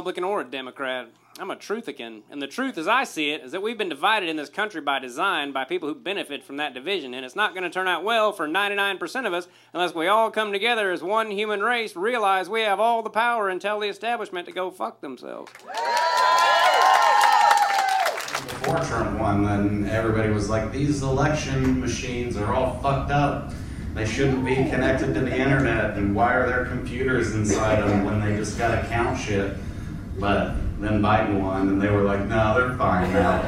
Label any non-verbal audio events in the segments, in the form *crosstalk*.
Republican or a Democrat. I'm a truthican. And the truth, as I see it, is that we've been divided in this country by design by people who benefit from that division. And it's not going to turn out well for 99% of us unless we all come together as one human race, realize we have all the power, and tell the establishment to go fuck themselves. Before Trump won, then everybody was like, these election machines are all fucked up. They shouldn't be connected to the internet, and why are there computers inside them when they just gotta count shit? But then Biden won, and they were like, no, they're fine now.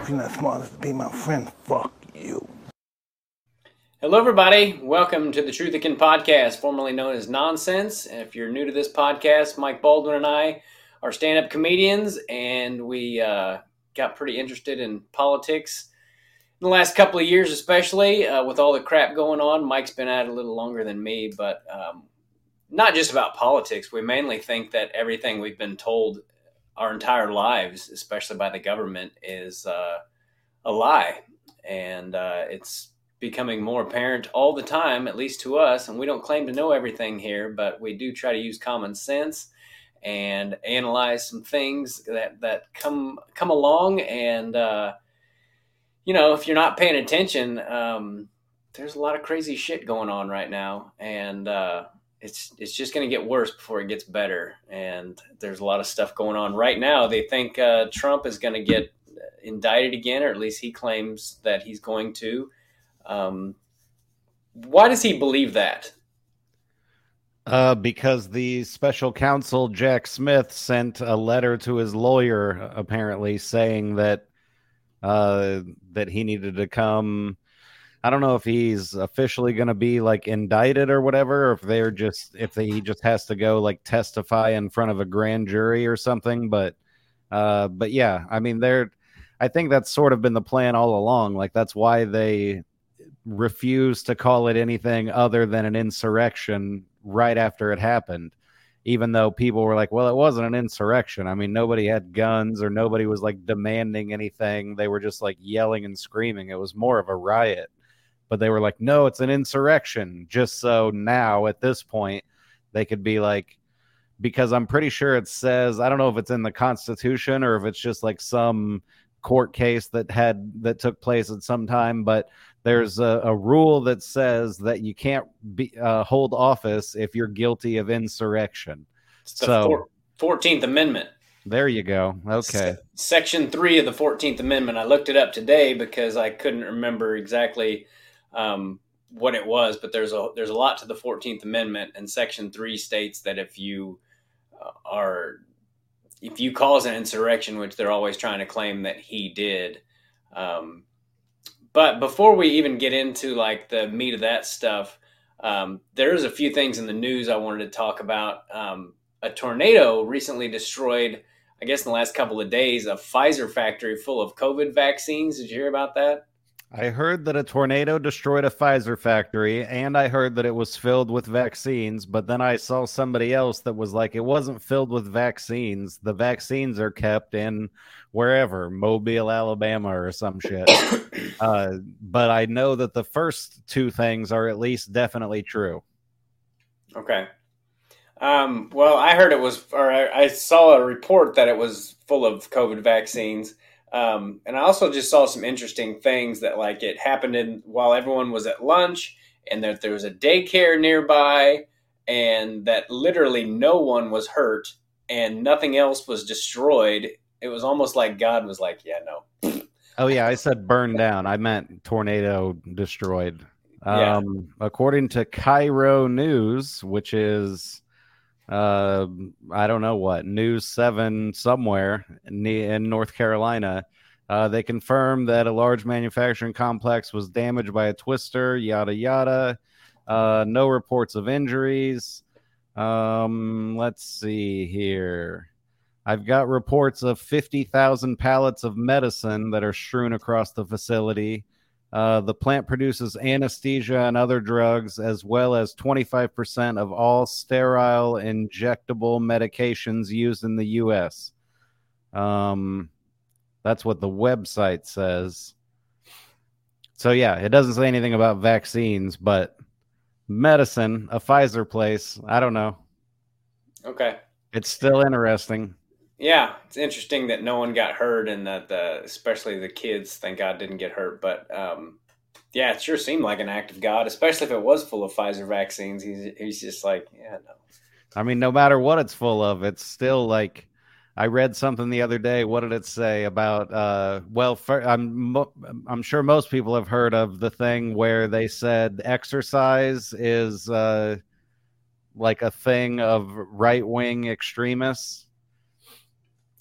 If you're not smart enough to be my friend, fuck you. Hello, everybody. Welcome to the Truthican podcast, formerly known as Nonsense. And if you're new to this podcast, Mike Baldwin and I are stand up comedians, and we uh, got pretty interested in politics in the last couple of years, especially uh, with all the crap going on. Mike's been at it a little longer than me, but um, not just about politics. We mainly think that everything we've been told our entire lives, especially by the government, is uh, a lie. And uh, it's becoming more apparent all the time, at least to us. And we don't claim to know everything here, but we do try to use common sense and analyze some things that that come come along and uh, you know if you're not paying attention um, there's a lot of crazy shit going on right now. And uh, it's it's just going to get worse before it gets better. And there's a lot of stuff going on right now. They think uh, Trump is going to get indicted again or at least he claims that he's going to. Um, why does he believe that? Uh, because the special counsel Jack Smith sent a letter to his lawyer, apparently saying that uh, that he needed to come. I don't know if he's officially going to be like indicted or whatever, or if they're just if they, he just has to go like testify in front of a grand jury or something. But uh, but yeah, I mean, they're. I think that's sort of been the plan all along. Like that's why they refuse to call it anything other than an insurrection right after it happened even though people were like well it wasn't an insurrection. I mean nobody had guns or nobody was like demanding anything. They were just like yelling and screaming. It was more of a riot. But they were like no it's an insurrection. Just so now at this point they could be like because i'm pretty sure it says i don't know if it's in the constitution or if it's just like some court case that had that took place at some time but there's a, a, rule that says that you can't be, uh, hold office if you're guilty of insurrection. so, Fourteenth Amendment. There you go. Okay. Se- Section three of the Fourteenth Amendment. I looked it up today because I couldn't remember exactly um, what it was, but there's a there's a lot to the Fourteenth Amendment, and Section three states that if you uh, are if you cause an insurrection, which they're always trying to claim that he did, um, but before we even get into like the meat of that stuff, um, there's a few things in the news I wanted to talk about. Um, a tornado recently destroyed, I guess, in the last couple of days, a Pfizer factory full of COVID vaccines. Did you hear about that? I heard that a tornado destroyed a Pfizer factory, and I heard that it was filled with vaccines. But then I saw somebody else that was like, it wasn't filled with vaccines. The vaccines are kept in wherever, Mobile, Alabama, or some shit. *coughs* uh, but I know that the first two things are at least definitely true. Okay. Um, well, I heard it was, or I saw a report that it was full of COVID vaccines. Um, and I also just saw some interesting things that like it happened in while everyone was at lunch and that there was a daycare nearby and that literally no one was hurt and nothing else was destroyed. It was almost like God was like, yeah, no. Oh yeah, I said burned down. I meant tornado destroyed. Yeah. Um, according to Cairo News, which is uh, I don't know what News Seven somewhere in, North Carolina. Uh, they confirmed that a large manufacturing complex was damaged by a twister. Yada yada. Uh, no reports of injuries. Um, let's see here. I've got reports of 50,000 pallets of medicine that are strewn across the facility. Uh, the plant produces anesthesia and other drugs, as well as 25% of all sterile injectable medications used in the U.S. Um, that's what the website says. So, yeah, it doesn't say anything about vaccines, but medicine, a Pfizer place. I don't know. Okay. It's still interesting. Yeah, it's interesting that no one got hurt and that the, especially the kids, thank God, didn't get hurt. But um, yeah, it sure seemed like an act of God, especially if it was full of Pfizer vaccines. He's he's just like, yeah, no. I mean, no matter what it's full of, it's still like I read something the other day. What did it say about? Uh, well, for, I'm I'm sure most people have heard of the thing where they said exercise is uh, like a thing of right wing extremists.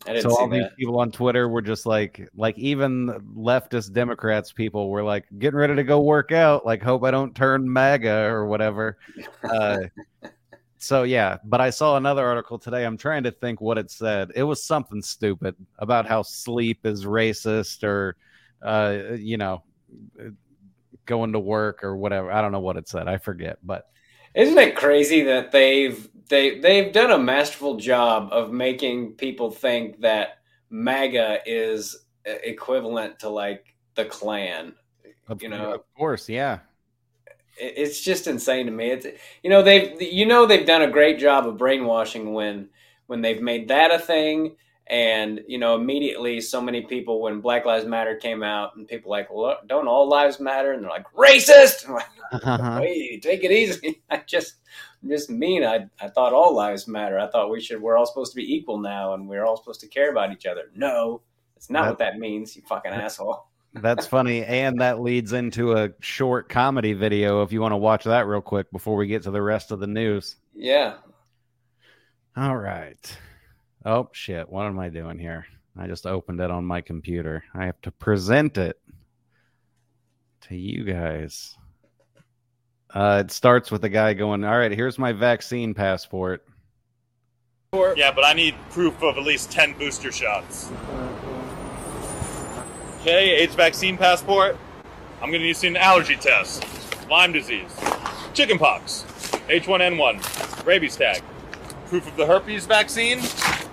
So all these that. people on Twitter were just like, like even leftist Democrats people were like getting ready to go work out. Like, hope I don't turn MAGA or whatever. Uh, *laughs* so yeah, but I saw another article today. I'm trying to think what it said. It was something stupid about how sleep is racist or, uh, you know, going to work or whatever. I don't know what it said. I forget, but Isn't it crazy that they've they they've done a masterful job of making people think that MAGA is equivalent to like the Klan. of, You know, of course, yeah. it's just insane to me. It's you know they've you know they've done a great job of brainwashing when when they've made that a thing, and you know immediately so many people when Black Lives Matter came out and people like well don't all lives matter and they're like racist. *laughs* I'm like, Uh-huh. Hey, take it easy. *laughs* I just I'm just mean. I I thought all lives matter. I thought we should we're all supposed to be equal now and we're all supposed to care about each other. No, it's not That- what that means. You fucking asshole. *laughs* That's funny, and that leads into a short comedy video. If you want to watch that real quick before we get to the rest of the news. Yeah. All right. Oh shit! What am I doing here? I just opened it on my computer. I have to present it to you guys. Uh, it starts with a guy going, "All right, here's my vaccine passport." Yeah, but I need proof of at least 10 booster shots. Okay, AIDS vaccine passport. I'm need to an allergy test, Lyme disease, chickenpox, H1N1, rabies tag, proof of the herpes vaccine,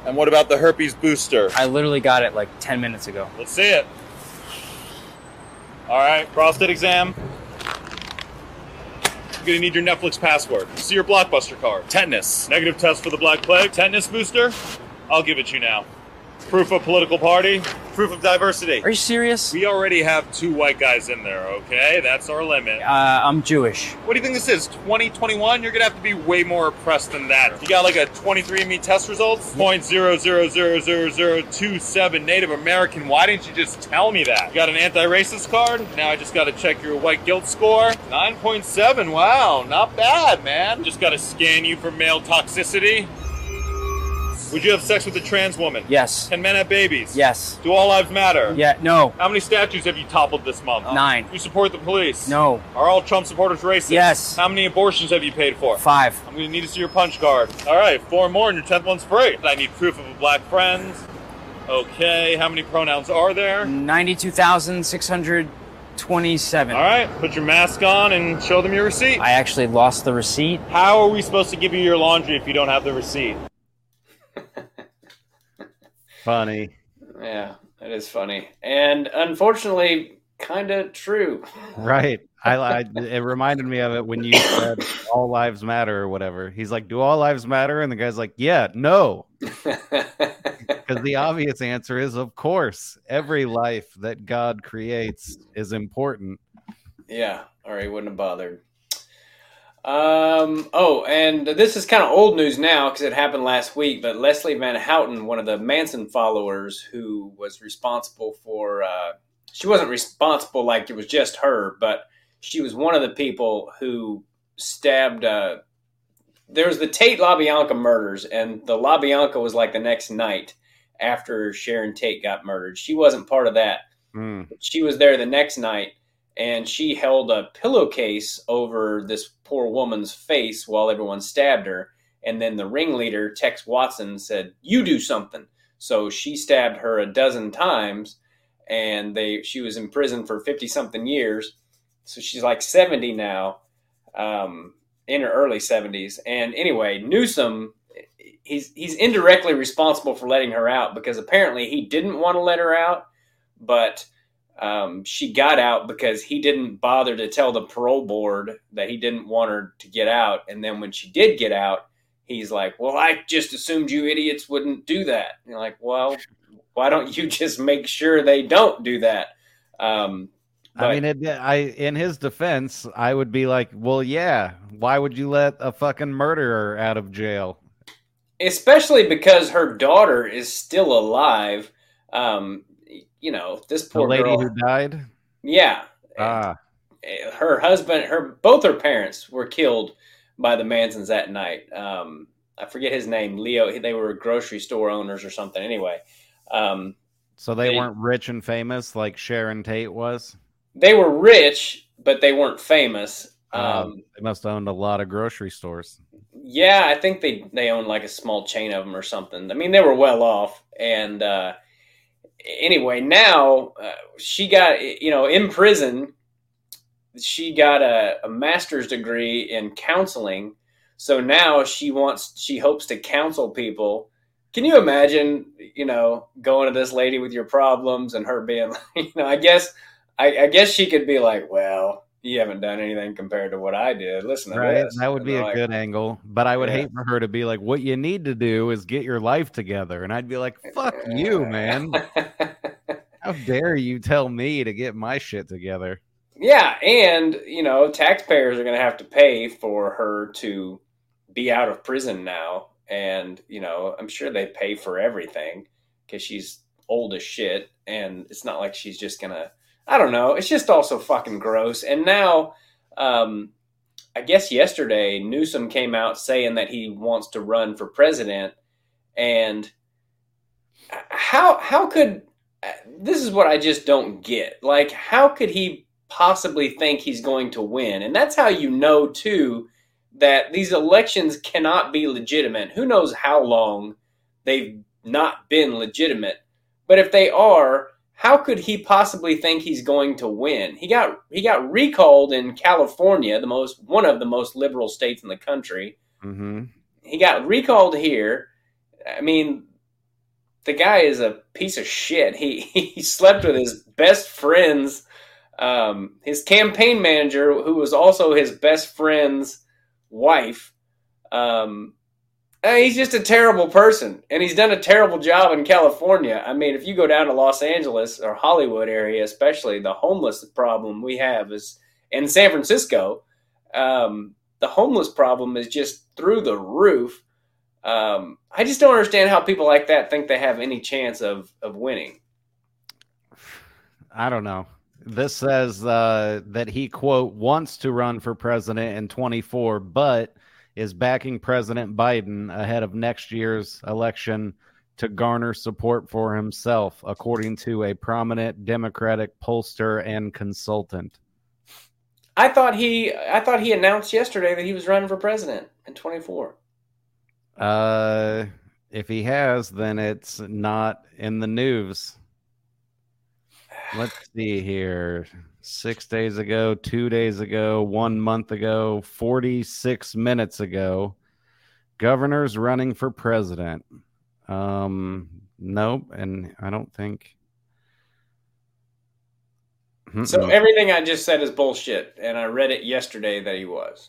and what about the herpes booster? I literally got it like 10 minutes ago. Let's see it. All right, prostate exam. I'm gonna need your Netflix password. See your blockbuster card. Tetanus. Negative test for the Black Plague. Tetanus booster. I'll give it to you now. Proof of political party. Proof of diversity. Are you serious? We already have two white guys in there, okay? That's our limit. Uh, I'm Jewish. What do you think this is? 2021? You're gonna have to be way more oppressed than that. You got like a 23andMe test results? Point zero zero zero zero zero two seven Native American. Why didn't you just tell me that? You got an anti-racist card? Now I just gotta check your white guilt score. 9.7. Wow, not bad, man. Just gotta scan you for male toxicity. Would you have sex with a trans woman? Yes. Can men have babies? Yes. Do all lives matter? Yeah. No. How many statues have you toppled this month? Oh. Nine. You support the police? No. Are all Trump supporters racist? Yes. How many abortions have you paid for? Five. I'm gonna need to see your punch card. All right, four more, and your tenth one's free. I need proof of a black friend. Okay, how many pronouns are there? 92,627. All right, put your mask on and show them your receipt. I actually lost the receipt. How are we supposed to give you your laundry if you don't have the receipt? Funny, Yeah, that is funny. And unfortunately, kind of true. right? I, I *laughs* it reminded me of it when you said "all lives matter" or whatever. He's like, "Do all lives matter?" And the guy's like, "Yeah, no." Because the *laughs* obvious answer is, of course, every life that God creates is important. yeah, or he wouldn't have bothered. Um, oh, and this is kind of old news now because it happened last week. But Leslie Van Houten, one of the Manson followers, who was responsible for, uh, she wasn't responsible like it was just her, but she was one of the people who stabbed. Uh, there was the Tate LaBianca murders, and the LaBianca was like the next night after Sharon Tate got murdered. She wasn't part of that. Hmm. She was there the next night, and she held a pillowcase over this poor woman's face while everyone stabbed her. And then the ringleader, Tex Watson, said, "You do something." So she stabbed her a dozen times, and they she was in prison for fifty something years. So she's like seventy now, um, in her early seventies. And anyway, Newsom, he's he's indirectly responsible for letting her out because apparently he didn't want to let her out, but Um, she got out because he didn't bother to tell the parole board that he didn't want her to get out. And then when she did get out, he's like, "Well, I just assumed you idiots wouldn't do that." And you're like, "Well, why don't you *laughs* just make sure they don't do that?" Um, I mean, it, I in his defense, I would be like, "Well, yeah. Why would you let a fucking murderer out of jail?" especially because her daughter is still alive. Um, you know, this poor The lady girl. who died. yeah, Ah, her husband, her both her parents were killed by the Mansons that night. Um, I forget his name, Leo. They were grocery store owners or something. Anyway, um, so they They- weren't rich and famous like Sharon Tate was. they were rich, but they weren't famous. Um, Um, they must have owned a lot of grocery stores. Yeah, I think they they owned like a small chain of them or something. I mean, they were well off. And uh, anyway, now uh, she got you know in prison. She got a, a master's degree in counseling, so now she wants she hopes to counsel people. Can you imagine, you know, going to this lady with your problems and her being, *laughs* you know, I guess, I, I guess she could be like, well, you haven't done anything compared to what I did. Listen to Right, this. that would be a like, good angle. But I would Yeah. hate for her to be like, "What you need to do is get your life together," and I'd be like, "Fuck you, man! *laughs* How dare you tell me to get my shit together?" yeah, and you know, taxpayers are going to have to pay for her to be out of prison now, and you know, I'm sure they pay for everything because she's old as shit, and it's not like she's just gonna. I don't know. It's just also fucking gross. And now, um, I guess yesterday Newsom came out saying that he wants to run for president, and how how could this is what I just don't get. Like, how could he possibly think he's going to win? And that's how you know too that these elections cannot be legitimate. Who knows how long they've not been legitimate? But if they are, how could he possibly think he's going to win? He got he got recalled in California, the most one of the most liberal states in the country hmm he got recalled here. I mean, the guy is a piece of shit. *laughs* He he slept with his best friend's, um, his campaign manager, who was also his best friend's wife. Um, he's just a terrible person, and he's done a terrible job in California. I mean, if you go down to Los Angeles or Hollywood area, especially, the homeless problem we have is in San Francisco. Um, the homeless problem is just through the roof. Um, I just don't understand how people like that think they have any chance of of winning. I don't know. This says uh, that he quote wants to run for president in 24, but is backing President Biden ahead of next year's election to garner support for himself, according to a prominent Democratic pollster and consultant. I thought he I thought he announced yesterday that he was running for president in 24. Uh, if he has, then it's not in the news. Let's see here. Six days ago, two days ago, one month ago, 46 minutes ago, governor's running for president. Um, nope. And I don't think. So Mm-mm. everything I just said is bullshit, and I read it yesterday that he was.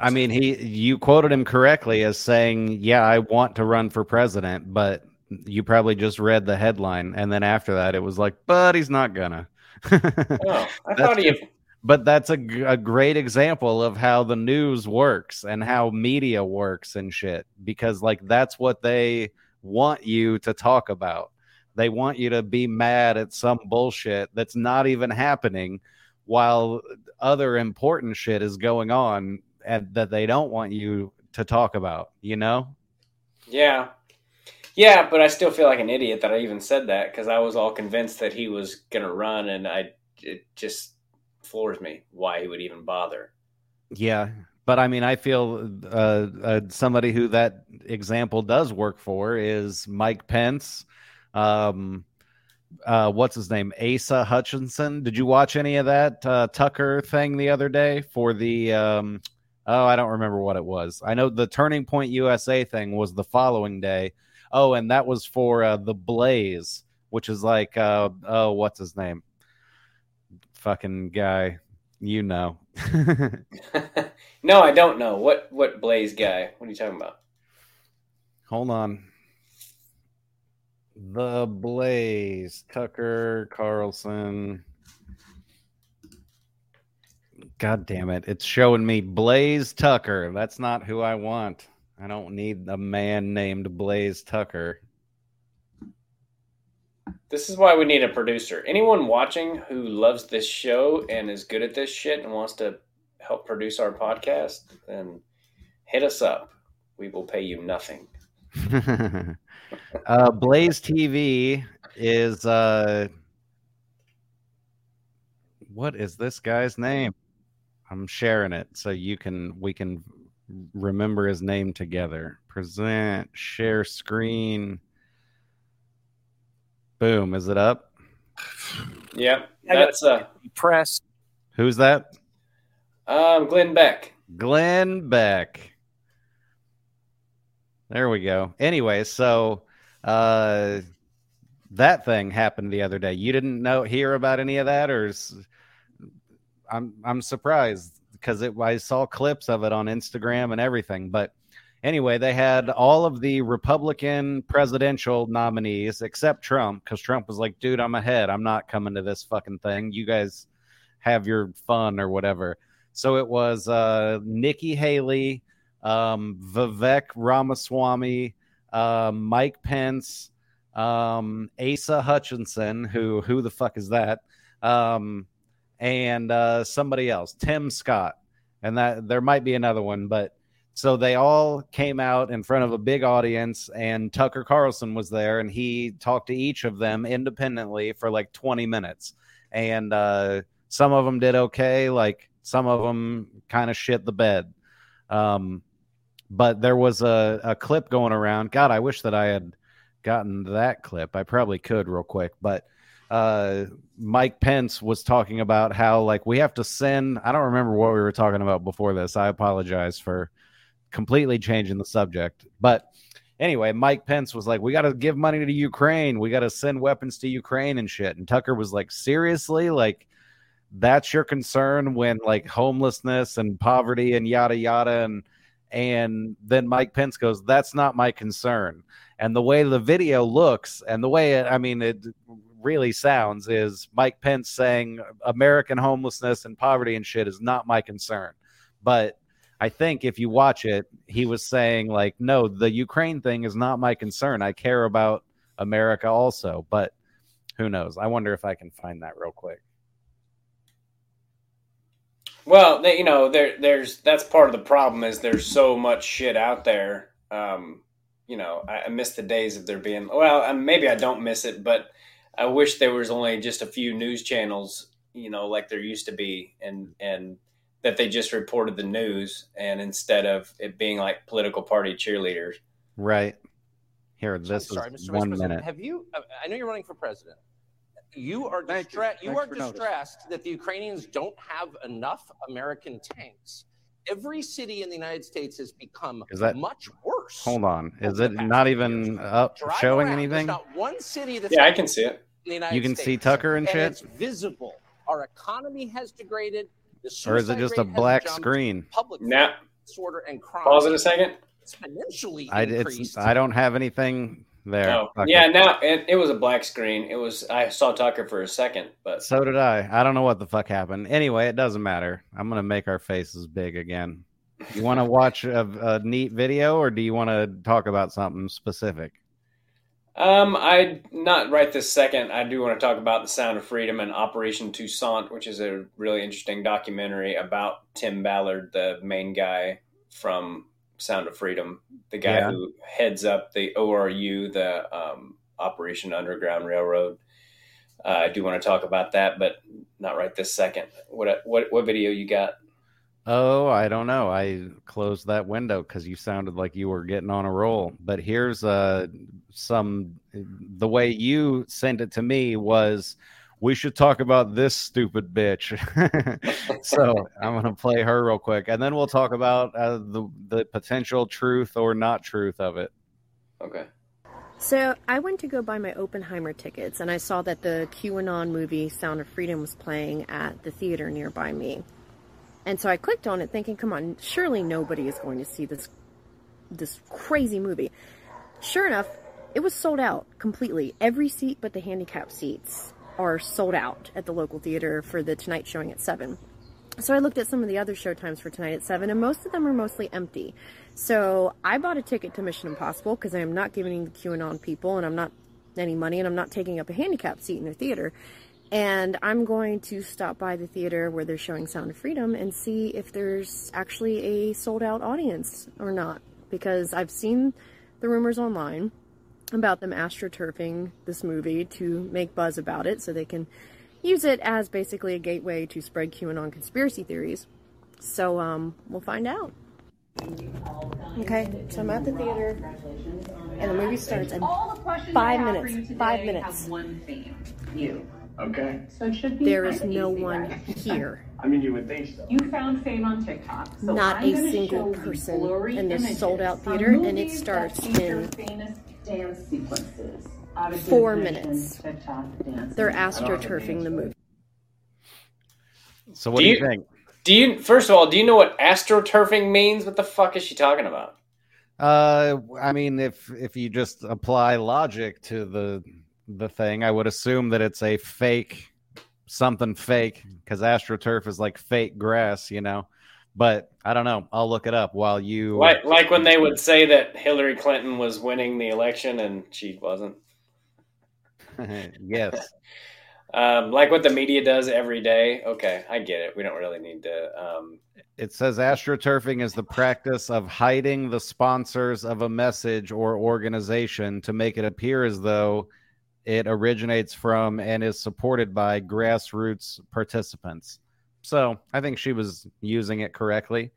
I mean, he you quoted him correctly as saying, "Yeah, I want to run for president," but you probably just read the headline, and then after that, it was like, "But he's not gonna." *laughs* Oh, I thought he. just- but that's a, a great example of how the news works and how media works and shit because like that's what they want you to talk about they want you to be mad at some bullshit that's not even happening while other important shit is going on and that they don't want you to talk about you know Yeah, yeah, but I still feel like an idiot that I even said that because I was all convinced that he was gonna run, and I it just floors me why he would even bother. Yeah, but I mean, I feel uh, uh, somebody who that example does work for is Mike Pence. Um, uh, what's his name? Asa Hutchinson. Did you watch any of that uh, Tucker thing the other day for the? Um, oh, I don't remember what it was. I know the Turning Point USA thing was the following day. Oh, and that was for uh, the Blaze which is like uh oh what's his name? Fucking guy, you know. *laughs* *laughs* no, I don't know. What what Blaze guy? What are you talking about? Hold on. The Blaze, Tucker Carlson. God damn it. It's showing me Blaze Tucker. That's not who I want. I don't need a man named Blaze Tucker. This is why we need a producer. Anyone watching who loves this show and is good at this shit and wants to help produce our podcast, then hit us up. We will pay you nothing. *laughs* uh, Blaze TV is uh, what is this guy's name? I'm sharing it so you can we can remember his name together. Present, share screen. Boom, is it up? Yep. That's uh Press. Who's that? um Glenn Beck. Glenn Beck. There we go. Anyway, so uh that thing happened the other day. You didn't know hear about any of that or is, I'm I'm surprised because it I saw clips of it on Instagram and everything, but anyway, they had all of the Republican presidential nominees except Trump because Trump was like, dude, I'm ahead. I'm not coming to this fucking thing. You guys have your fun or whatever. So it was uh, Nikki Haley, um, Vivek Ramaswamy, uh, Mike Pence, um, Asa Hutchinson, who who the fuck is that? Um, and uh, somebody else, Tim Scott, and that there might be another one, but so they all came out in front of a big audience, and Tucker Carlson was there, and he talked to each of them independently for like 20 minutes. And uh, some of them did okay, like some of them kind of shit the bed. Um, but there was a, a clip going around. God, I wish that I had gotten that clip. I probably could real quick, but uh, Mike Pence was talking about how like we have to send. I don't remember what we were talking about before this. I apologize for completely changing the subject. But anyway, Mike Pence was like, "We got to give money to Ukraine. We got to send weapons to Ukraine and shit." And Tucker was like, "Seriously, like." That's your concern when like homelessness and poverty and yada yada and and then Mike Pence goes, "That's not my concern." And the way the video looks and the way it, I mean, it really sounds is Mike Pence saying American homelessness and poverty and shit is not my concern. But I think if you watch it, he was saying like, no, the Ukraine thing is not my concern. I care about America also, but who knows? I wonder if I can find that real quick. Well, you know, there, there's that's part of the problem is there's so much shit out there. Um, you know, I, I miss the days of there being. Well, uh, maybe I don't miss it, but I wish there was only just a few news channels. You know, like there used to be, and and that they just reported the news, and instead of it being like political party cheerleaders. Right. Here, this Sorry, is Mr. One President, minute. Have you? uh, I know you're running for president. You are Thank you. distressed. You, are for noticing. distressed that the Ukrainians don't have enough American tanks. Every city in the United States has become Is that- much worse. Hold on. Is it not even up showing around, there's anything? Not one city that's Yeah, I can see it. In the United You can States. see Tucker and shit? It's visible. Our economy has degraded. The Or is it just a black jumped, screen? Public Now, disorder and crime pause it a second. exponentially I increased. it's I don't have anything there. Fuck yeah. Now it, it was a black screen. It was. I saw Tucker for a second, but So did I. I don't know what the fuck happened. Anyway, it doesn't matter. I'm gonna make our faces big again. You want to *laughs* watch a, a neat video, or do you want to talk about something specific? Um, I not right this second. I do want to talk about the Sound of Freedom and Operation Toussaint, which is a really interesting documentary about Tim Ballard, the main guy from Sound of Freedom, the guy Yeah. who heads up the ORU, the um, Operation Underground Railroad. Uh, I do want to talk about that, but not right this second. What what what video you got? Oh, I don't know. I closed that window because you sounded like you were getting on a roll. But here's uh some. The way you sent it to me was, we should talk about this stupid bitch. *laughs* so I'm gonna play her real quick, and then we'll talk about uh, the the potential truth or not truth of it. Okay. So I went to go buy my Oppenheimer tickets, and I saw that the QAnon movie Sound of Freedom was playing at the theater nearby me. And so I clicked on it, thinking, "Come on, surely nobody is going to see this this crazy movie." Sure enough, it was sold out completely. Every seat but the handicap seats are sold out at the local theater for the tonight showing at seven. So I looked at some of the other show times for tonight at 7, and most of them are mostly empty. So I bought a ticket to Mission Impossible because I am not giving the QAnon people, and I'm not any money, and I'm not taking up a handicap seat in their theater. And I'm going to stop by the theater where they're showing Sound of Freedom and see if there's actually a sold out audience or not. Because I've seen the rumors online about them astroturfing this movie to make buzz about it so they can use it as basically a gateway to spread QAnon conspiracy theories. So um, we'll find out. Okay, so I'm at the theater, and the movie starts in five minutes. Five minutes. one theme. You. Okay. So it should be. There is no easy, one right? *laughs* here. I mean, you would think so. You found fame on TikTok. So Not I'm a single show person in this sold-out theater, and it starts feature in famous dance sequences. Four minutes. They're astroturfing the movie. So what Do do you, you- think? Do you first of all, do you know what astroturfing means? What the fuck is she talking about? Uh, I mean, if if you just apply logic to the the thing, I would assume that it's a fake something fake because astroturf is like fake grass, you know. But I don't know. I'll look it up while you. Like like when they would say that Hillary Clinton was winning the election and she wasn't. *laughs* yes. *laughs* Um, like what the media does every day. Okay, I get it. We don't really need to. Um, It says astroturfing is the practice of hiding the sponsors of a message or organization to make it appear as though it originates from and is supported by grassroots participants. So I think she was using it correctly,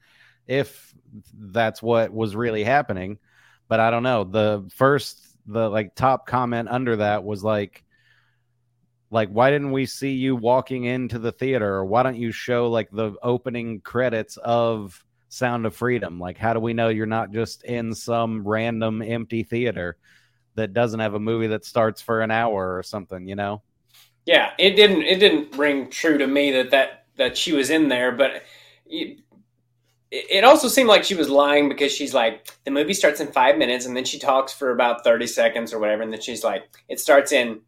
if that's what was really happening. But I don't know. The first, the like top comment under that was like, like why didn't we see you walking into the theater or why don't you show like the opening credits of sound of freedom like how do we know you're not just in some random empty theater that doesn't have a movie that starts for an hour or something you know yeah, it didn't it didn't ring true to me that that that she was in there, but it, it also seemed like she was lying because she's like the movie starts in five minutes and then she talks for about thirty seconds or whatever, and then she's like it starts in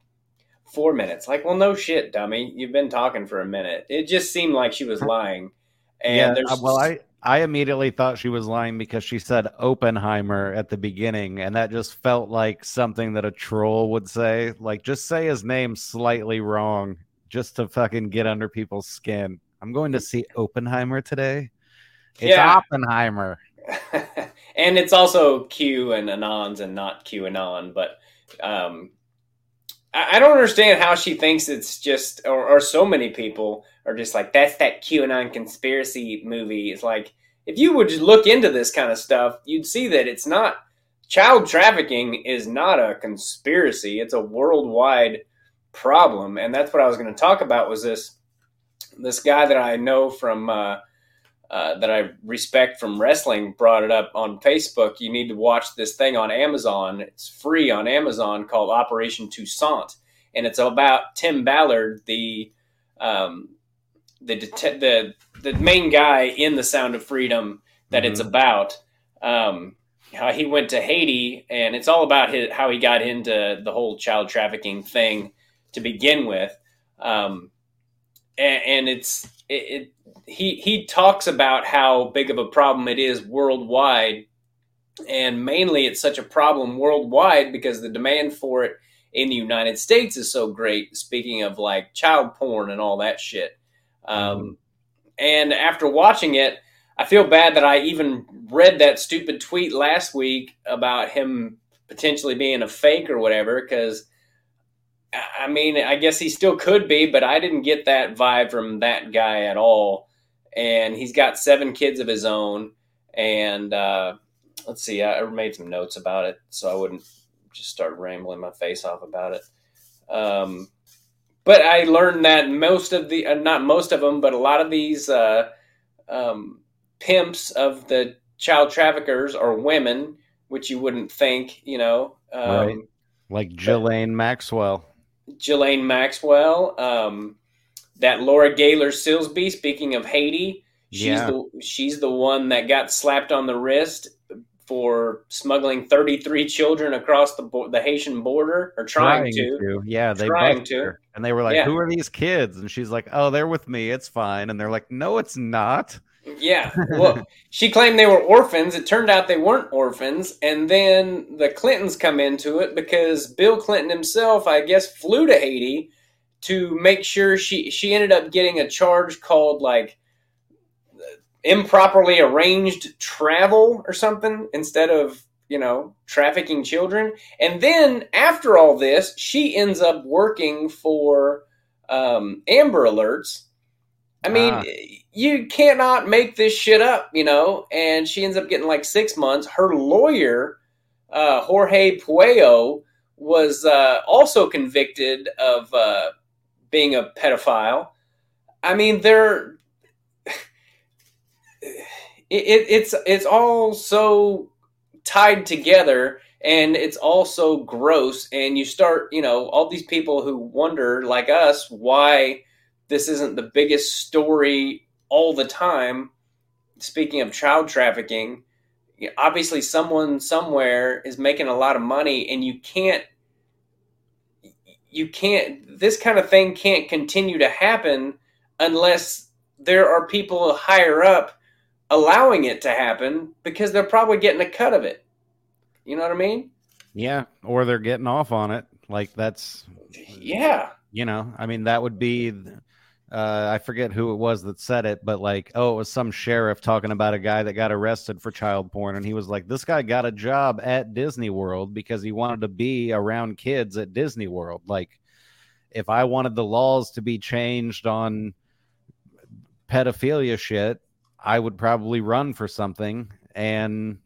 four minutes. Like, well, no shit, dummy, you've been talking for a minute. It just seemed like she was lying. And yeah there's uh, well i i immediately thought she was lying because she said oppenheimer at the beginning and that just felt like something that a troll would say. Like just say his name slightly wrong just to fucking get under people's skin. I'm going to see oppenheimer today. It's Yeah. oppenheimer. *laughs* And it's also Q and Anons and not Q Anon, but um, I, I don't understand how she thinks it's just, or, or so many people are just like, that's that QAnon conspiracy movie. It's like, if you would look into this kind of stuff, you'd see that it's not, child trafficking is not a conspiracy. It's a worldwide problem. And that's what I was going to talk about was this, this guy that I know from, uh, uh, that I respect from wrestling brought it up on Facebook. You need to watch this thing on Amazon. It's free on Amazon called Operation Toussaint, and it's about Tim Ballard, the um, the det- the the main guy in the Sound of Freedom that it's about. Um, how he went to Haiti, and it's all about his, how he got into the whole child trafficking thing to begin with. Um, and, and it's it, it he he talks about how big of a problem it is worldwide and mainly it's such a problem worldwide because the demand for it in the United States is so great speaking of like child porn and all that shit um, and after watching it I feel bad that I even read that stupid tweet last week about him potentially being a fake or whatever because I mean, I guess he still could be, but I didn't get that vibe from that guy at all. And he's got seven kids of his own. And uh, let's see, I made some notes about it so I wouldn't just start rambling my face off about it. Um, but I learned that most of the, uh, not most of them, but a lot of these uh, um, pimps of the child traffickers are women, which you wouldn't think, you know. Um, Right. like Ghislaine Maxwell. Ghislaine Maxwell, um, that Laura Gayler Silsby. Speaking of Haiti, she's Yeah. the she's the one that got slapped on the wrist for smuggling 33 children across the bo- the Haitian border or trying, to. Yeah, they Trying to. her. And they were like, Yeah. Who are these kids? And she's like, Oh, they're with me. It's fine. And they're like, No, it's not. Yeah. *laughs* Well, she claimed they were orphans. It turned out they weren't orphans. And then the Clintons come into it because Bill Clinton himself, I guess, flew to Haiti to make sure she she ended up getting a charge called like improperly arranged travel or something instead of you know trafficking children. And then after all this she ends up working for um, amber alerts. I mean Ah. you cannot make this shit up you know? And she ends up getting like six months. Her lawyer uh, jorge puello was uh, also convicted of uh, being a pedophile. I mean they're it, it, it's it's all so tied together and it's all so gross and you start you know all these people who wonder like us why this isn't the biggest story all the time. Speaking of child trafficking obviously someone somewhere is making a lot of money and you can't you can't this kind of thing can't continue to happen unless there are people higher up allowing it to happen because they're probably getting a cut of it. You know what I mean? Yeah. Or they're getting off on it. Like that's Yeah. you know, I mean, that would be, uh, I forget who it was that said it, but like, oh, it was some sheriff talking about a guy that got arrested for child porn. And he was like, this guy got a job at Disney World because he wanted to be around kids at Disney World. Like, if I wanted the laws to be changed on pedophilia shit, I would probably run for something and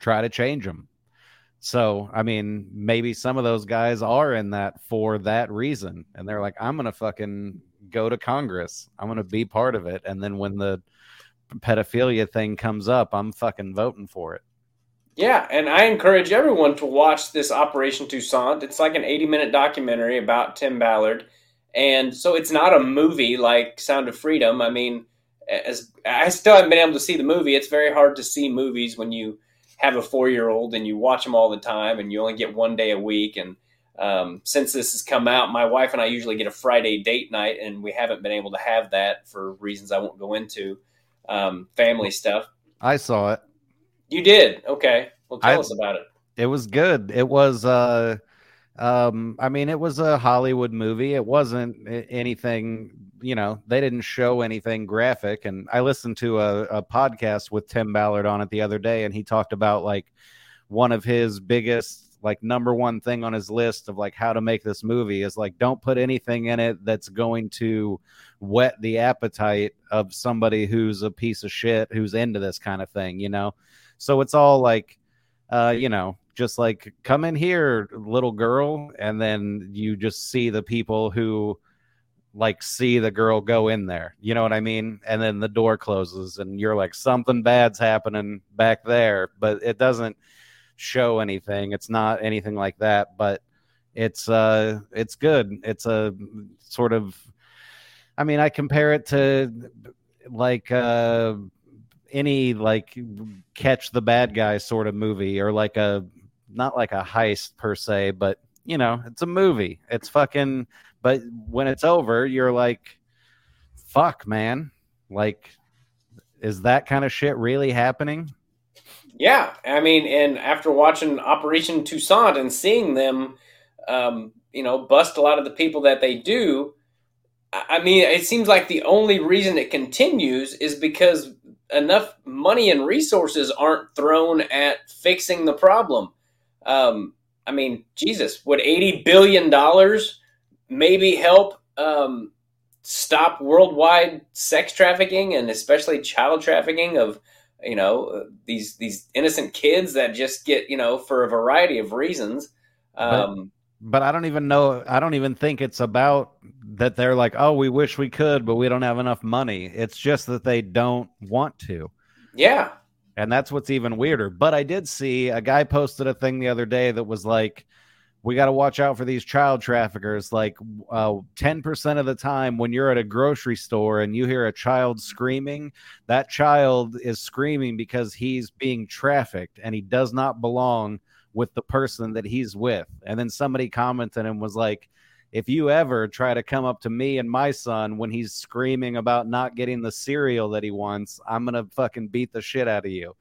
try to change them. So, I mean, maybe some of those guys are in that for that reason. And they're like, I'm going to fucking go to Congress. I'm going to be part of it. And then when the pedophilia thing comes up, I'm fucking voting for it. Yeah, and I encourage everyone to watch this Operation Toussaint. It's like an 80 minute documentary about Tim Ballard. And so it's not a movie like Sound of Freedom. I mean, as I still haven't been able to see the movie. It's very hard to see movies when you have a four year old and you watch them all the time and you only get one day a week. And um, since this has come out, my wife and I usually get a Friday date night, and we haven't been able to have that for reasons I won't go into, um, family stuff. I saw it. You did? Okay. Well, tell I- us about it. It was good. It was uh um I mean it was a Hollywood movie. It wasn't anything, you know, they didn't show anything graphic and I listened to a, a podcast with Tim Ballard on it the other day and he talked about like one of his biggest like number one thing on his list of like how to make this movie is like don't put anything in it that's going to whet the appetite of somebody who's a piece of shit who's into this kind of thing, you know. So it's all like uh, you know, just like come in here, little girl, and then you just see the people who like see the girl go in there. You know what I mean? And then the door closes and you're like something bad's happening back there, but it doesn't show anything. It's not anything like that, but it's uh it's good. It's a sort of I mean, I compare it to like uh any like catch the bad guy sort of movie or like a not like a heist per se, but you know, it's a movie. It's fucking but when it's over, you're like fuck, man. Like is that kind of shit really happening? Yeah, I mean, and after watching Operation Toussaint and seeing them, um, you know, bust a lot of the people that they do, I mean, it seems like the only reason it continues is because enough money and resources aren't thrown at fixing the problem. Um, I mean, Jesus, would eighty billion dollars maybe help um, stop worldwide sex trafficking and especially child trafficking of you know these these innocent kids that just get you know for a variety of reasons um But I don't even know I don't even think it's about that they're like, "Oh, we wish we could, but we don't have enough money." It's just that they don't want to. yeah And that's what's even weirder. But I did see a guy posted a thing the other day that was like, we got to watch out for these child traffickers. Like uh, 10% of the time, when you're at a grocery store and you hear a child screaming, that child is screaming because he's being trafficked and he does not belong with the person that he's with. And then somebody commented and was like, if you ever try to come up to me and my son when he's screaming about not getting the cereal that he wants, I'm going to fucking beat the shit out of you.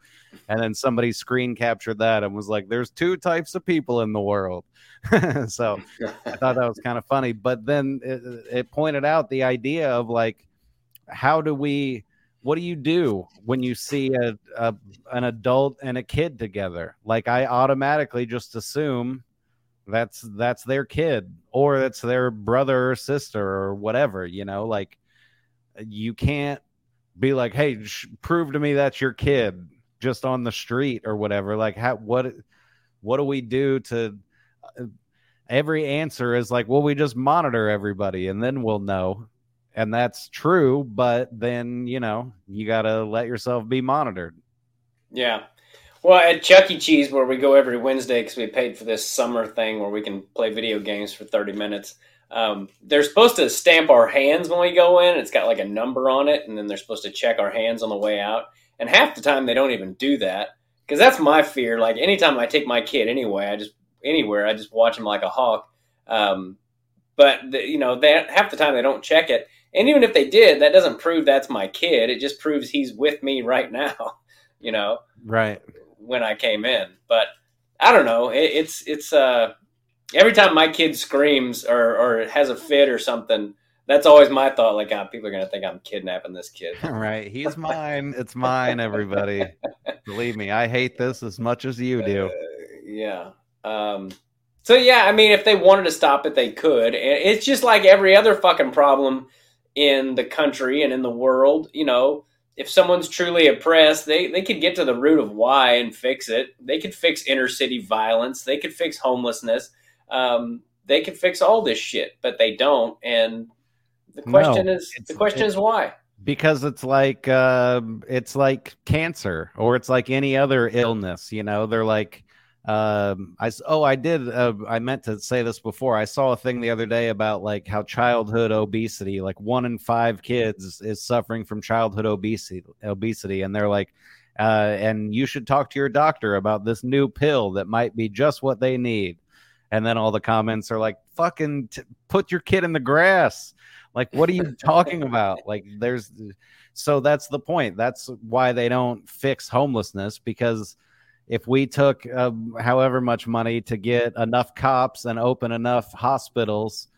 And then somebody screen captured that and was like, there's two types of people in the world. *laughs* so *laughs* I thought that was kind of funny. But then it, it pointed out the idea of like, how do we, what do you do when you see a, a an adult and a kid together? Like, I automatically just assume that's that's their kid or that's their brother or sister or whatever you know like you can't be like hey sh- prove to me that's your kid just on the street or whatever. Like how what what do we do to uh, every answer is like well we just monitor everybody and then we'll know. And that's true but then you know you got to let yourself be monitored. Yeah. Well, at Chuck E. Cheese, where we go every Wednesday because we paid for this summer thing where we can play video games for 30 minutes, um, they're supposed to stamp our hands when we go in. It's got like a number on it, and then they're supposed to check our hands on the way out. And half the time, they don't even do that because that's my fear. Like, anytime I take my kid anyway, I just anywhere, I just watch him like a hawk. Um, but, the, you know, they, half the time they don't check it. And even if they did, that doesn't prove that's my kid. It just proves he's with me right *laughs* now, you know? right when I came in. But I don't know. It, it's it's uh every time my kid screams or or has a fit or something, that's always my thought. Like, God, people are gonna think I'm kidnapping this kid. *laughs* right he's mine it's mine everybody *laughs* believe me i hate this as much as you do Uh, yeah. Um. So yeah, I mean, if they wanted to stop it, they could. And it's just like every other fucking problem in the country and in the world. You know, if someone's truly oppressed, they, they could get to the root of why and fix it. They could fix inner city violence. They could fix homelessness. Um, they could fix all this shit, but they don't. And the question No, is, the question is why. because it's like uh, it's like cancer or it's like any other illness you know they're like um i oh i did uh, i meant to say this before. I saw a thing the other day about like how childhood obesity like one in five kids is suffering from childhood obesity obesity and they're like uh, and you should talk to your doctor about this new pill that might be just what they need. And then all the comments are like fucking t- put your kid in the grass. Like what are you *laughs* talking about? Like there's so that's the point. That's why they don't fix homelessness because if we took uh, however much money to get enough cops and open enough hospitals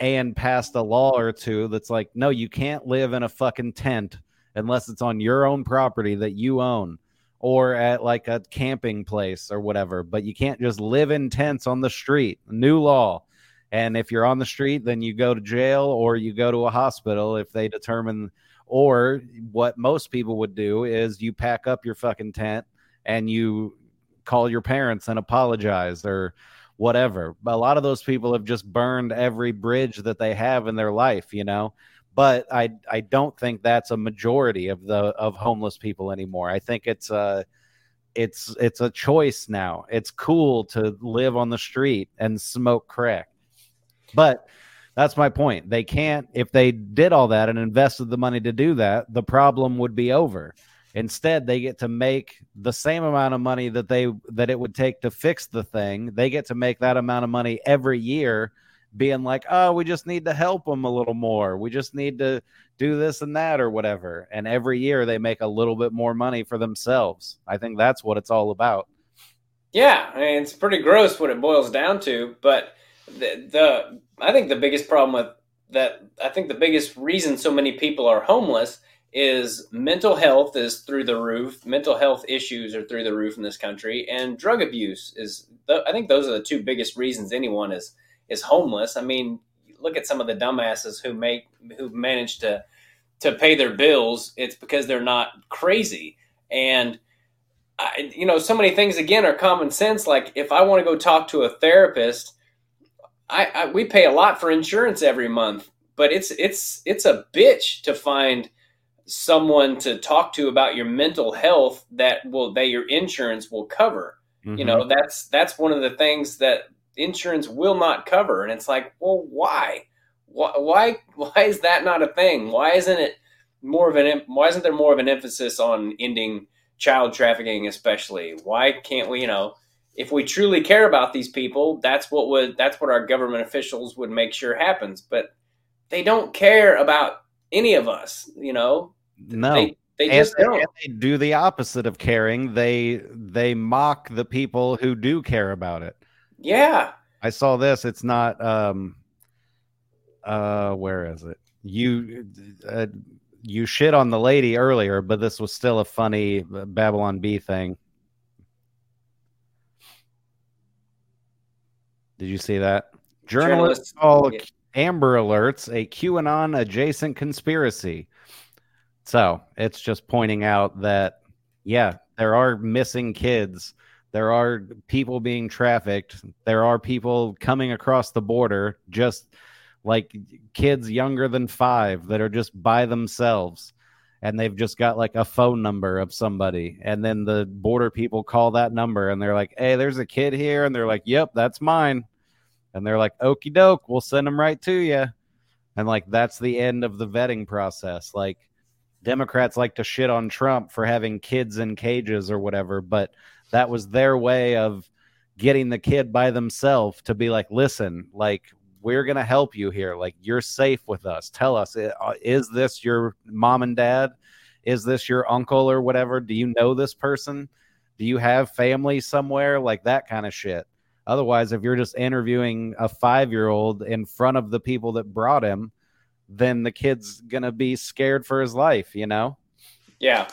and passed a law or two that's like no you can't live in a fucking tent unless it's on your own property that you own or at like a camping place or whatever. But you can't just live in tents on the street. New law. And if you're on the street then you go to jail or you go to a hospital if they determine or what most people would do is you pack up your fucking tent and you call your parents and apologize or whatever. A lot of those people have just burned every bridge that they have in their life, you know. But I I don't think that's a majority of the of homeless people anymore. I think it's a it's it's a choice now. It's cool to live on the street and smoke crack. But that's my point. They can't if they did all that and invested the money to do that, the problem would be over. Instead, they get to make the same amount of money that they that it would take to fix the thing. They get to make that amount of money every year being like, "Oh, we just need to help them a little more. We just need to do this and that or whatever." And every year they make a little bit more money for themselves. I think that's what it's all about. Yeah, I mean, it's pretty gross what it boils down to. But the, the I think the biggest problem with that, I think the biggest reason so many people are homeless is mental health is through the roof. Mental health issues are through the roof in this country, and drug abuse is. I think those are the two biggest reasons anyone is is homeless. I mean, look at some of the dumbasses who make who manage to to pay their bills. It's because they're not crazy and. I, you know, so many things again are common sense. Like if I want to go talk to a therapist, I, I we pay a lot for insurance every month, but it's it's it's a bitch to find someone to talk to about your mental health that will that your insurance will cover. You know, mm-hmm. that's that's one of the things that insurance will not cover. And it's like, well, why? Why? Why, why is that not a thing? Why isn't it more of an? Why isn't there more of an emphasis on ending child trafficking, especially? Why can't we? You know, if we truly care about these people, that's what would that's what our government officials would make sure happens. But they don't care about any of us. You know, No. they they and, just they, don't. and they do the opposite of caring. They they mock the people who do care about it. Yeah. I saw this. It's not um uh where is it? You uh, you shit on the lady earlier, but this was still a funny Babylon Bee thing. Did you see that? Journalists Journalists- call. Amber Alerts a QAnon adjacent conspiracy. So it's just pointing out that, yeah, there are missing kids. There are people being trafficked. There are people coming across the border, just like kids younger than five that are just by themselves. And they've just got like a phone number of somebody. And then the border people call that number and they're like, hey, there's a kid here. And they're like, yep, that's mine. And they're like, okie doke, we'll send them right to you. And like, that's the end of the vetting process. Like, Democrats like to shit on Trump for having kids in cages or whatever, but that was their way of getting the kid by themselves to be like, listen, like, we're going to help you here. Like, you're safe with us. Tell us, uh, is this your mom and dad? Is this your uncle or whatever? Do you know this person? Do you have family somewhere? Like that kind of shit. Otherwise, if you're just interviewing a five year old in front of the people that brought him, then the kid's gonna be scared for his life, you know? Yeah,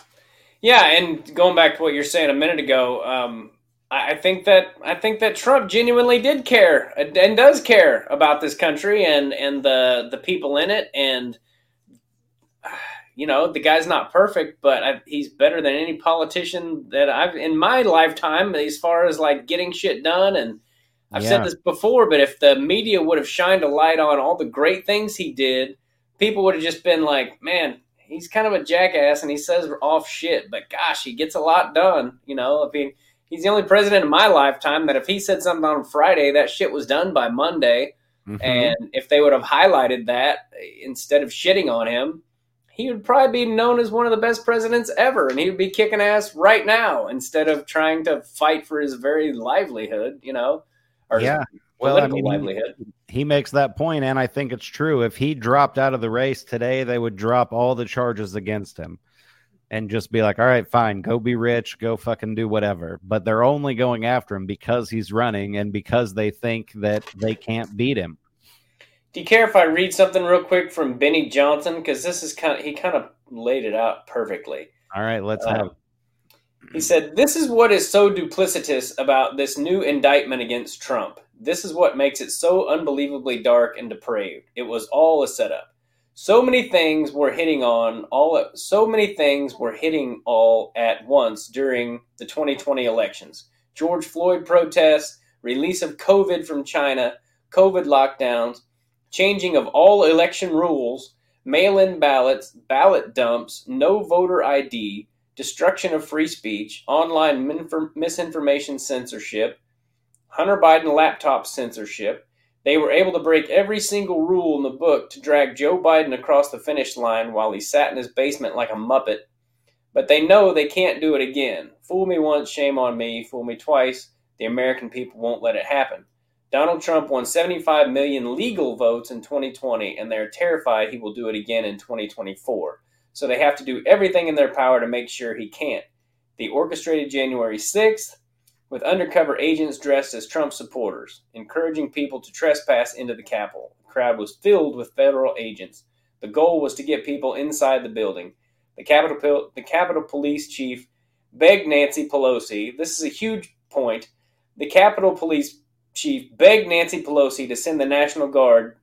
yeah, and going back to what you're saying a minute ago, um, I think that I think that Trump genuinely did care and does care about this country and and the the people in it, and you know the guy's not perfect, but I, he's better than any politician that I've in my lifetime as far as like getting shit done. And I've Yeah. said this before, but if the media would have shined a light on all the great things he did, people would have just been like, man, he's kind of a jackass and he says off shit, but gosh, he gets a lot done. You know, I mean, he's the only president in my lifetime that if he said something on Friday, that shit was done by Monday. Mhm. And if they would have highlighted that instead of shitting on him, he would probably be known as one of the best presidents ever. And he would be kicking ass right now instead of trying to fight for his very livelihood, you know, or yeah. Well, I political mean, livelihood. he makes that point, and I think it's true. If he dropped out of the race today, they would drop all the charges against him and just be like, all right, fine, go be rich, go fucking do whatever. But they're only going after him because he's running and because they think that they can't beat him. Do you care if I read something real quick from Benny Johnson? Because this is kind of, he kind of laid it out perfectly. All right, let's Uh, have it. He said, This is what is so duplicitous about this new indictment against Trump. This is what makes it so unbelievably dark and depraved. It was all a setup. So many things were hitting on all so many things were hitting all at once during the 2020 elections. George Floyd protests, release of COVID from China, COVID lockdowns, changing of all election rules, mail-in ballots, ballot dumps, no voter ID, destruction of free speech, online misinformation censorship, Hunter Biden laptop censorship. They were able to break every single rule in the book to drag Joe Biden across the finish line while he sat in his basement like a muppet. But they know they can't do it again. Fool me once, shame on me. Fool me twice, the American people won't let it happen. Donald Trump won 75 million legal votes in 2020, and they're terrified he will do it again in 2024 so they have to do everything in their power to make sure he can't. The orchestrated January 6th with undercover agents dressed as Trump supporters, encouraging people to trespass into the Capitol. The crowd was filled with federal agents. The goal was to get people inside the building. The Capitol, the Capitol Police Chief begged Nancy Pelosi, this is a huge point, the Capitol Police Chief begged Nancy Pelosi to send the National Guard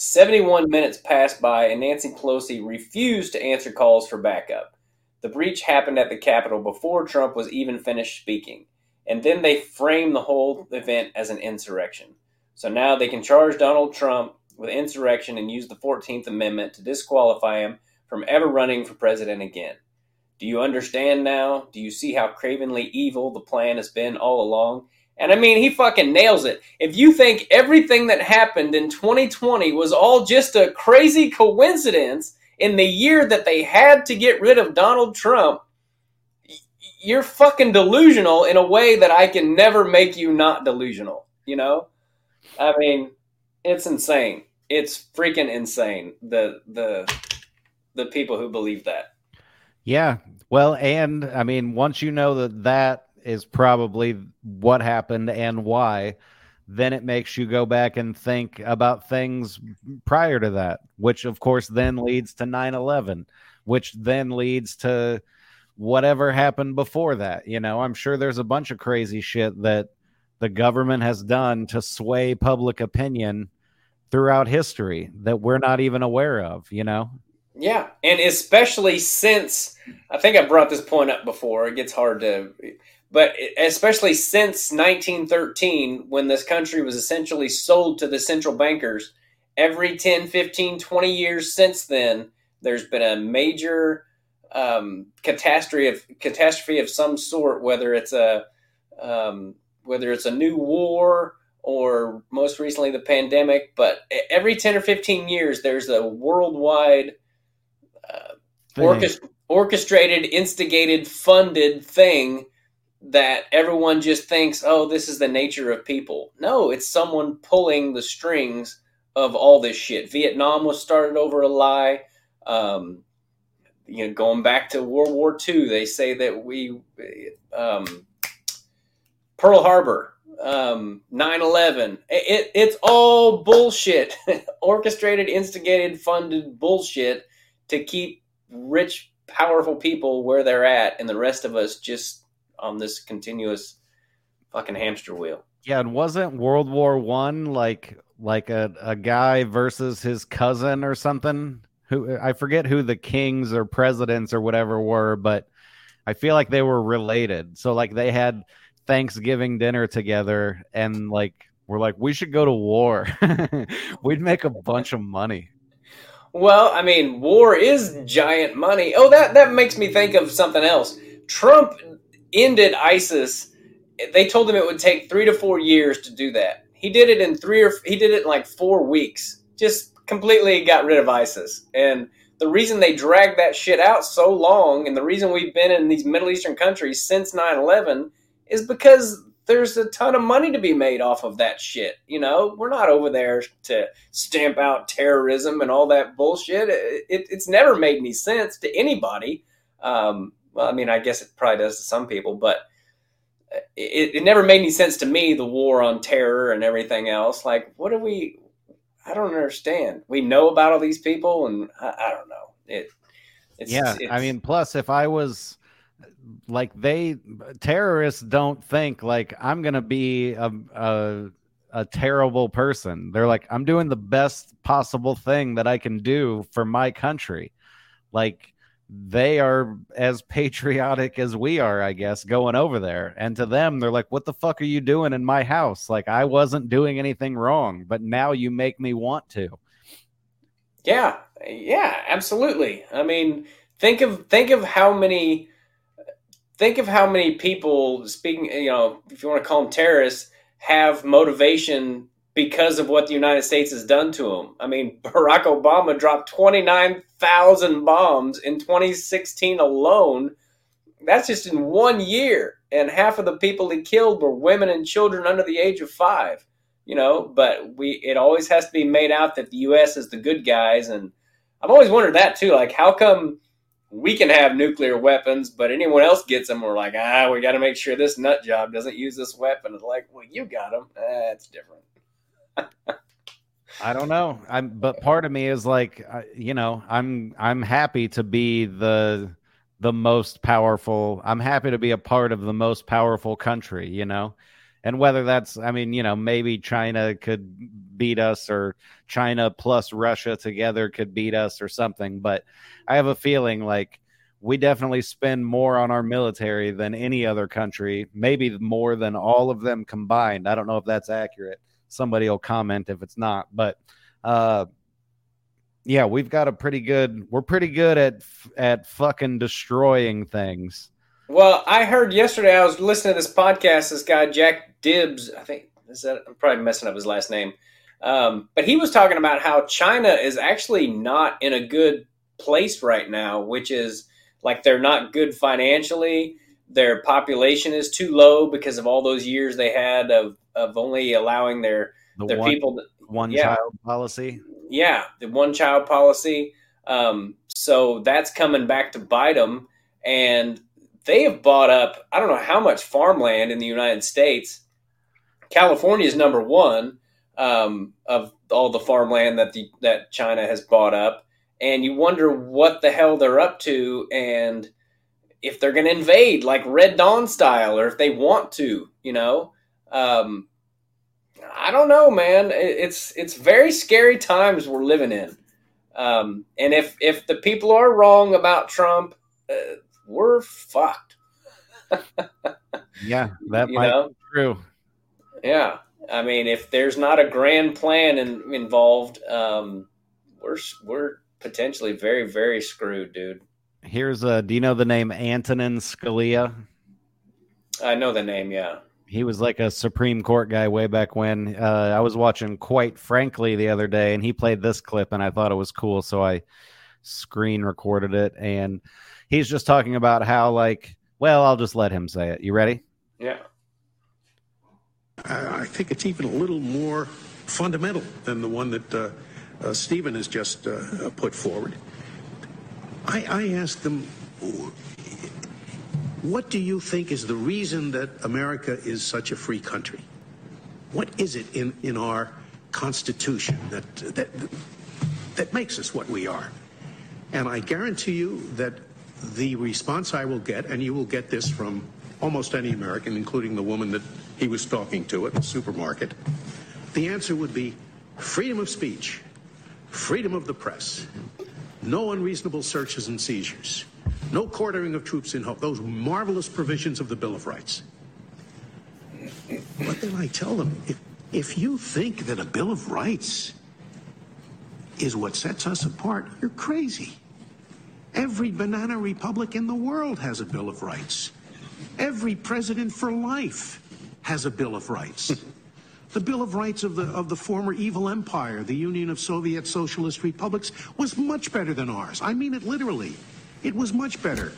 71 minutes passed by, and Nancy Pelosi refused to answer calls for backup. The breach happened at the Capitol before Trump was even finished speaking, and then they frame the whole mm-hmm. event as an insurrection. So now they can charge Donald Trump with insurrection and use the 14th Amendment to disqualify him from ever running for president again. Do you understand now? Do you see how cravenly evil the plan has been all along? And I mean, he fucking nails it. If you think everything that happened in 2020 was all just a crazy coincidence in the year that they had to get rid of Donald Trump, you're fucking delusional in a way that I can never make you not delusional. You know? I mean, it's insane. It's freaking insane. The the the people who believe that. Yeah. Well, and I mean, once you know that that is probably what happened and why, then it makes you go back and think about things prior to that, which of course then leads to 9 11, which then leads to whatever happened before that. You know, I'm sure there's a bunch of crazy shit that the government has done to sway public opinion throughout history that we're not even aware of, you know? Yeah, and especially since I think I brought this point up before, it gets hard to, but especially since 1913, when this country was essentially sold to the central bankers, every 10, 15, 20 years since then, there's been a major um, catastrophe of catastrophe of some sort, whether it's a um, whether it's a new war or most recently the pandemic. But every 10 or 15 years, there's a worldwide Thing. orchest- orchestrated, instigated, funded thing that everyone just thinks, oh, this is the nature of people. No, it's someone pulling the strings of all this shit. Vietnam was started over a lie. Um, you know, going back to World War II, they say that we, um, Pearl Harbor, um, 9-11, it, it's all bullshit. *laughs* Orchestrated, instigated, funded bullshit to keep rich, powerful people where they're at, and the rest of us just on this continuous fucking hamster wheel. Yeah, and wasn't World War One like like a, a guy versus his cousin or something? Who I forget who the kings or presidents or whatever were, but I feel like they were related. So like they had Thanksgiving dinner together and like we're like, we should go to war. *laughs* We'd make a bunch of money. Well, I mean, war is giant money. Oh, that that makes me think of something else. Trump ended ISIS. They told him it would take three to four years to do that. He did it in three or he did it in like four weeks. Just completely got rid of ISIS. And the reason they dragged that shit out so long, and the reason we've been in these Middle Eastern countries since 9-11 is because there's a ton of money to be made off of that shit. You know, we're not over there to stamp out terrorism and all that bullshit. It, it, it's never made any sense to anybody. Um, well, I mean, I guess it probably does to some people, but it, it never made any sense to me. The war on terror and everything else. Like, what do we? I don't understand. We know about all these people, and I, I don't know. It. It's, yeah, it's, I mean, plus if I was like they terrorists don't think like I'm gonna be a, a a terrible person. They're like I'm doing the best possible thing that I can do for my country. Like they are as patriotic as we are, I guess, going over there. And to them, they're like, "What the fuck are you doing in my house? Like I wasn't doing anything wrong, but now you make me want to." Yeah, yeah, absolutely. I mean, think of think of how many think of how many people speaking, you know, if you want to call them terrorists, have motivation because of what the United States has done to them. I mean, *laughs* Barack Obama dropped 29,000 bombs in 2016 alone. That's just in one year. And half of the people he killed were women and children under the age of five. You know, but we it always has to be made out that the US is the good guys and I've always wondered that too. Like how come we can have nuclear weapons, but anyone else gets them, we're like, ah, we got to make sure this nut job doesn't use this weapon. It's like, well, you got them. That's different. I don't know. I'm, but part of me is like, uh, you know, I'm I'm happy to be the the most powerful. I'm happy to be a part of the most powerful country. You know, and whether that's, I mean, you know, maybe China could beat us or China plus Russia together could beat us or something. But I have a feeling like we definitely spend more on our military than any other country, maybe more than all of them combined. I don't know if that's accurate. Somebody will comment if it's not, but uh, yeah, we've got a pretty good. We're pretty good at at fucking destroying things. Well, I heard yesterday. I was listening to this podcast. This guy Jack Dibbs, I think is that. I'm probably messing up his last name, um, but he was talking about how China is actually not in a good place right now, which is like they're not good financially. Their population is too low because of all those years they had of of only allowing their The their one, people. one yeah. child policy. Yeah, the one child policy. Um, so that's coming back to bite them. And they have bought up, I don't know how much farmland in the United States. California is number one um, of all the farmland that the that China has bought up. And you wonder what the hell they're up to and if they're going to invade like Red Dawn style or if they want to, you know. Um, I don't know, man. It's it's very scary times we're living in. Um, and if if the people are wrong about Trump, uh, we're fucked. Yeah, that might know? be true. Yeah, I mean, if there's not a grand plan in, involved, um, we're we're potentially very very screwed, dude. Here's a. Do you know the name Antonin Scalia? I know the name, yeah. He was like a Supreme Court guy way back when. Uh, I was watching Quite Frankly the other day, and he played this clip, and I thought it was cool, so I screen recorded it. And he's just talking about how, like, well, I'll just let him say it. You ready? Yeah. I I think it's even a little more fundamental than the one that uh, uh, Stephen has just uh, uh, put forward. I, I asked them, what do you think is the reason that America is such a free country? What is it in, in our Constitution that, that, that makes us what we are? And I guarantee you that the response I will get, and you will get this from almost any American, including the woman that he was talking to at the supermarket, the answer would be freedom of speech, freedom of the press, no unreasonable searches and seizures, no quartering of troops in hope, those marvelous provisions of the Bill of Rights. But then I tell them, if, if you think that a Bill of Rights is what sets us apart, you're crazy. Every banana republic in the world has a Bill of Rights. Every president for life has a Bill of Rights. *laughs* the Bill of Rights of the, of the former evil empire, the Union of Soviet Socialist Republics, was much better than ours. I mean it literally. It was much better.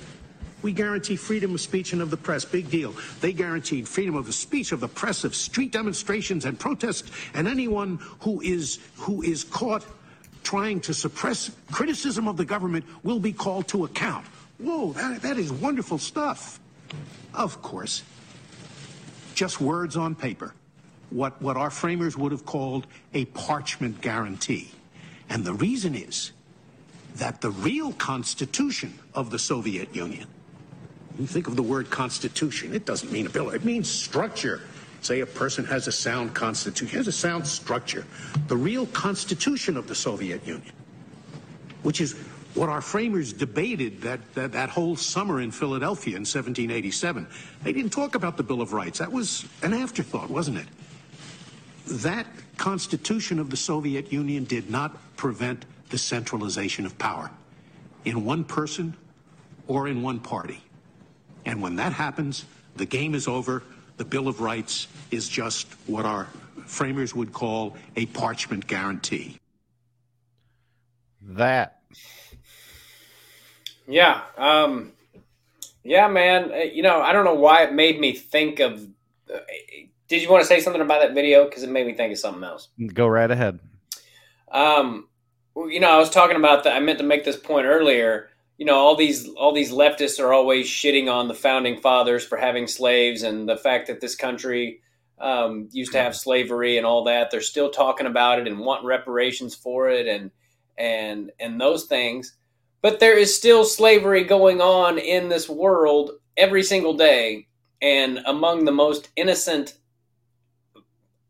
We guarantee freedom of speech and of the press. Big deal. They guaranteed freedom of the speech, of the press, of street demonstrations and protests, and anyone who is who is caught trying to suppress criticism of the government will be called to account. Whoa, that, that is wonderful stuff. Of course, just words on paper. What, what our framers would have called a parchment guarantee. And the reason is that the real constitution of the Soviet Union, you think of the word constitution, it doesn't mean a bill, it means structure. Say a person has a sound constitution, has a sound structure. The real constitution of the Soviet Union, which is what our framers debated that, that, that whole summer in Philadelphia in 1787. They didn't talk about the Bill of Rights. That was an afterthought, wasn't it? That constitution of the Soviet Union did not prevent the centralization of power in one person or in one party. And when that happens, the game is over. The Bill of Rights is just what our framers would call a parchment guarantee. That. Yeah. Um, yeah, man. Uh, You know, I don't know why it made me think of. Uh, did you want to say something about that video? Because it made me think of something else. Go right ahead. Um, well, you know, I was talking about that. I meant to make this point earlier. You know, all these all these leftists are always shitting on the founding fathers for having slaves and the fact that this country um, used to have slavery and all that. They're still talking about it and want reparations for it and and and those things. But there is still slavery going on in this world every single day, and among the most innocent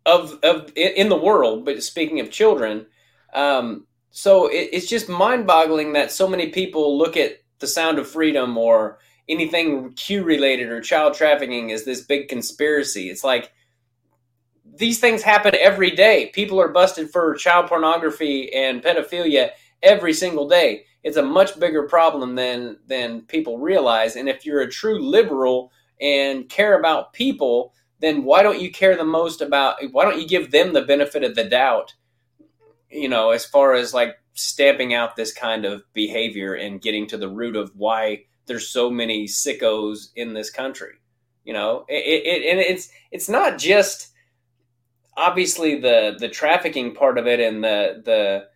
of of in the world. But speaking of children, um, so it, it's just mind-boggling that so many people look at the Sound of Freedom or anything Q related or child trafficking as this big conspiracy. It's like these things happen every day. People are busted for child pornography and pedophilia every single day. It's a much bigger problem than than people realize. And if you're a true liberal and care about people, then why don't you care the most about? Why don't you give them the benefit of the doubt? You know, as far as like stamping out this kind of behavior and getting to the root of why there's so many sickos in this country. You know, it, it, and it's it's not just obviously the the trafficking part of it and the the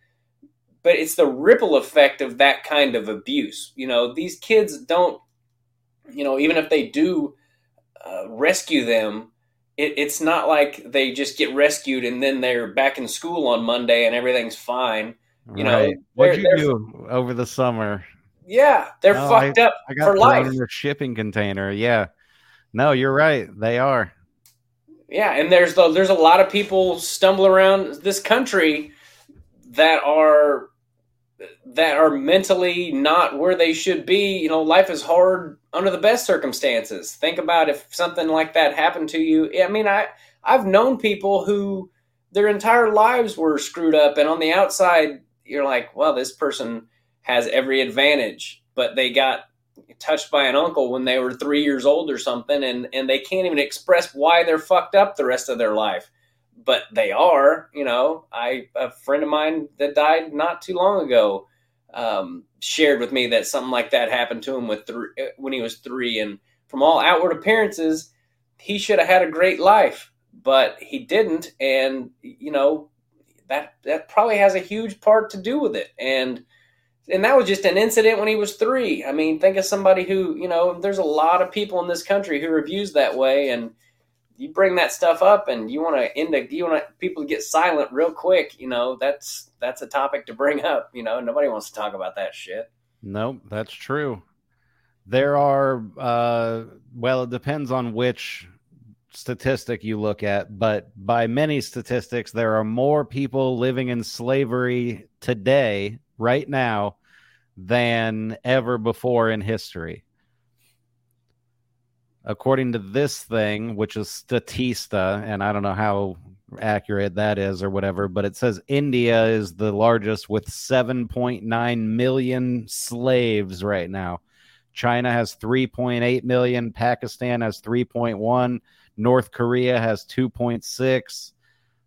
but it's the ripple effect of that kind of abuse. You know, these kids don't, you know, even if they do uh, rescue them, it, it's not like they just get rescued and then they're back in school on Monday and everything's fine. You know, what'd you do over the summer? yeah, they're No, fucked I, up I got for life. in a shipping container. Yeah. No, you're right. They are. Yeah, and there's the, there's a lot of people stumble around this country that are that are mentally not where they should be. You know, life is hard under the best circumstances. Think about if something like that happened to you. I mean, I I've known people who their entire lives were screwed up, and on the outside, you're like, well, this person has every advantage, but they got touched by an uncle when they were three years old or something, and and they can't even express why they're fucked up the rest of their life. But they are, you know. I a friend of mine that died not too long ago um, shared with me that something like that happened to him with three, uh, when he was three, and from all outward appearances, he should have had a great life, but he didn't, and you know that that probably has a huge part to do with it, and and that was just an incident when he was three. I mean, think of somebody who, you know, there's a lot of people in this country who are abused that way, and you bring that stuff up, and you want to end, you want people to get silent real quick. You know, that's that's a topic to bring up. You know, nobody wants to talk about that shit. Nope, that's true. There are, uh, well, it depends on which statistic you look at, but by many statistics, there are more people living in slavery today, right now, than ever before in history. According to this thing, which is Statista, and I don't know how accurate that is or whatever, but it says India is the largest with 7.9 million slaves right now. China has 3.8 million, Pakistan has 3.1, North Korea has 2.6,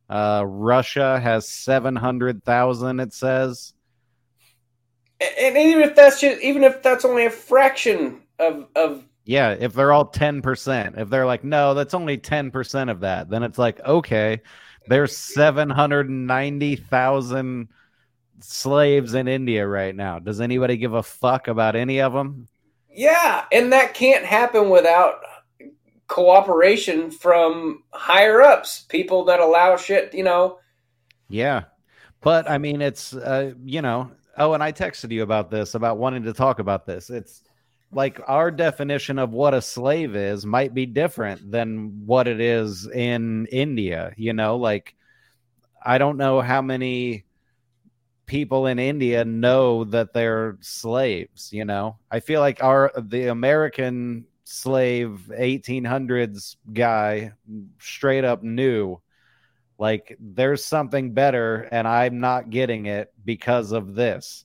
uh, Russia has 700,000, it says. And, even if that's just, even if that's only a fraction of of Yeah, if they're all 10%, if they're like, no, that's only 10% of that, then it's like, okay, there's 790,000 slaves in India right now. Does anybody give a fuck about any of them? Yeah, and that can't happen without cooperation from higher ups, people that allow shit, you know. Yeah. But I mean, it's, uh, you know, oh, and I texted you about this, about wanting to talk about this. It's like our definition of what a slave is might be different than what it is in India, you know, like I don't know how many people in India know that they're slaves, you know. I feel like our the American slave 1800s guy straight up knew like there's something better and I'm not getting it because of this.